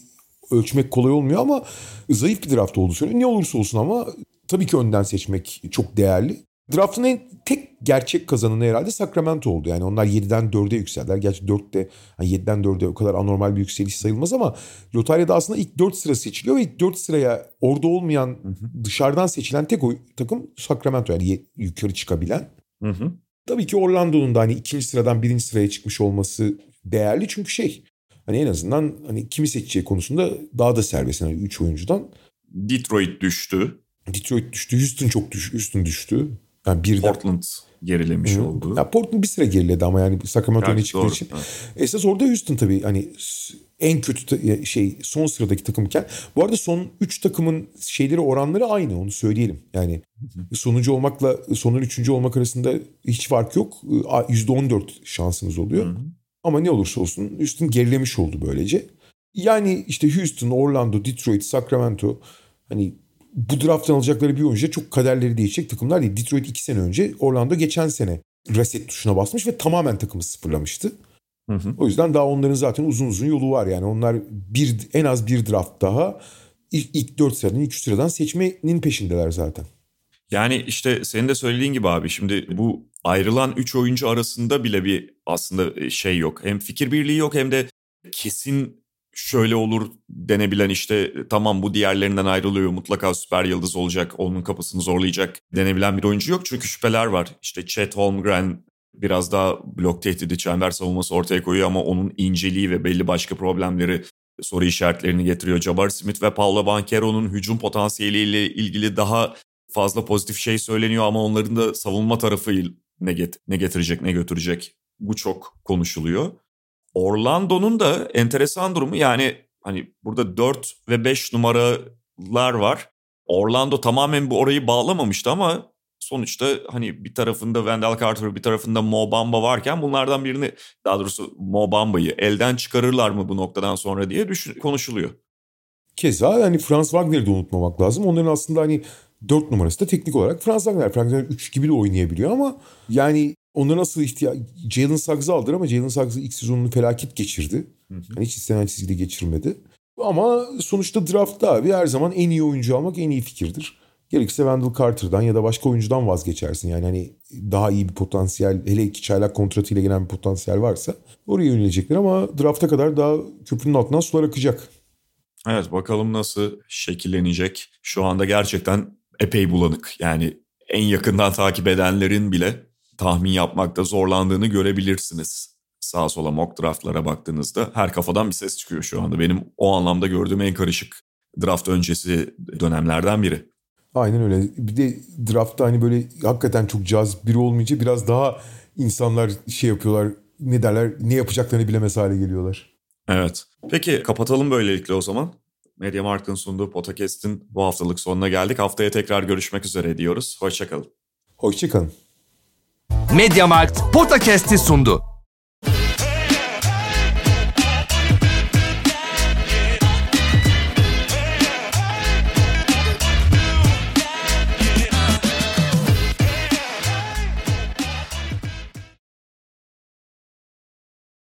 ölçmek kolay olmuyor ama zayıf bir draft oldu söyleniyor. Ne olursa olsun ama tabii ki önden seçmek çok değerli. Draft'ın en tek gerçek kazananı herhalde Sacramento oldu. Yani onlar 7'den 4'e yükseldiler. Gerçi 4'te yani 7'den 4'e o kadar anormal bir yükseliş sayılmaz ama lotaryada aslında ilk 4 sıra seçiliyor ve ilk 4 sıraya orada olmayan dışarıdan seçilen tek o takım Sacramento yani yukarı çıkabilen. Hı hı. Tabii ki Orlando'nun da hani ikinci sıradan birinci sıraya çıkmış olması değerli çünkü şey hani en azından hani kimi seçeceği konusunda daha da serbest. Yani 3 oyuncudan. Detroit düştü. Detroit düştü. Houston çok düş, Houston düştü. Yani bir Portland gerilemiş Hı. oldu. Ya Portland bir sıra geriledi ama yani öne çıktığı için. Evet. Esas orada Houston tabii hani en kötü şey son sıradaki takımken. Bu arada son 3 takımın şeyleri oranları aynı onu söyleyelim. Yani sonuncu olmakla sonun üçüncü olmak arasında hiç fark yok. %14 şansınız oluyor. Hı hı. Ama ne olursa olsun Houston gerilemiş oldu böylece. Yani işte Houston, Orlando, Detroit, Sacramento hani bu drafttan alacakları bir oyuncuya çok kaderleri değişecek takımlar değil. Detroit iki sene önce, Orlando geçen sene reset tuşuna basmış ve tamamen takımı sıfırlamıştı. Hı hı. O yüzden daha onların zaten uzun uzun yolu var yani. Onlar bir en az bir draft daha ilk, ilk 4 sıradan, ilk 3 sıradan seçmenin peşindeler zaten. Yani işte senin de söylediğin gibi abi şimdi bu ayrılan 3 oyuncu arasında bile bir aslında e, şey yok. Hem fikir birliği yok hem de kesin şöyle olur denebilen işte tamam bu diğerlerinden ayrılıyor mutlaka süper yıldız olacak onun kapısını zorlayacak denebilen bir oyuncu yok. Çünkü şüpheler var. İşte Chet Holmgren biraz daha blok tehdidi çember savunması ortaya koyuyor ama onun inceliği ve belli başka problemleri soru işaretlerini getiriyor. Jabari Smith ve Paolo Banquero'nun hücum potansiyeliyle ilgili daha fazla pozitif şey söyleniyor ama onların da savunma tarafı ne, get ne getirecek ne götürecek bu çok konuşuluyor. Orlando'nun da enteresan durumu yani hani burada 4 ve 5 numaralar var. Orlando tamamen bu orayı bağlamamıştı ama sonuçta hani bir tarafında Wendell Carter bir tarafında Mo Bamba varken bunlardan birini daha doğrusu Mo Bamba'yı elden çıkarırlar mı bu noktadan sonra diye düşün, konuşuluyor. Keza hani Franz Wagner'i de unutmamak lazım. Onların aslında hani 4 numarası da teknik olarak Franz Wagner. Franz Wagner 3 gibi de oynayabiliyor ama yani ona nasıl ihtiyaç... Jalen Suggs'ı aldılar ama Jalen Suggs'ı ilk sezonunu felaket geçirdi. Hı hı. Yani hiç istenen çizgide geçirmedi. Ama sonuçta draftta abi her zaman en iyi oyuncu almak en iyi fikirdir. Gerekirse Wendell Carter'dan ya da başka oyuncudan vazgeçersin. Yani hani daha iyi bir potansiyel hele iki çaylak kontratıyla gelen bir potansiyel varsa oraya yönelecekler ama drafta kadar daha köprünün altından sular akacak. Evet bakalım nasıl şekillenecek. Şu anda gerçekten epey bulanık. Yani en yakından takip edenlerin bile tahmin yapmakta zorlandığını görebilirsiniz. Sağa sola mock draftlara baktığınızda her kafadan bir ses çıkıyor şu anda. Benim o anlamda gördüğüm en karışık draft öncesi dönemlerden biri. Aynen öyle. Bir de draftta hani böyle hakikaten çok cazip biri olmayınca biraz daha insanlar şey yapıyorlar. Ne derler? Ne yapacaklarını bilemez hale geliyorlar. Evet. Peki kapatalım böylelikle o zaman. Media Markt'ın sunduğu podcast'in bu haftalık sonuna geldik. Haftaya tekrar görüşmek üzere diyoruz. Hoşçakalın. Hoşçakalın. Mediamarkt Podcast'i sundu.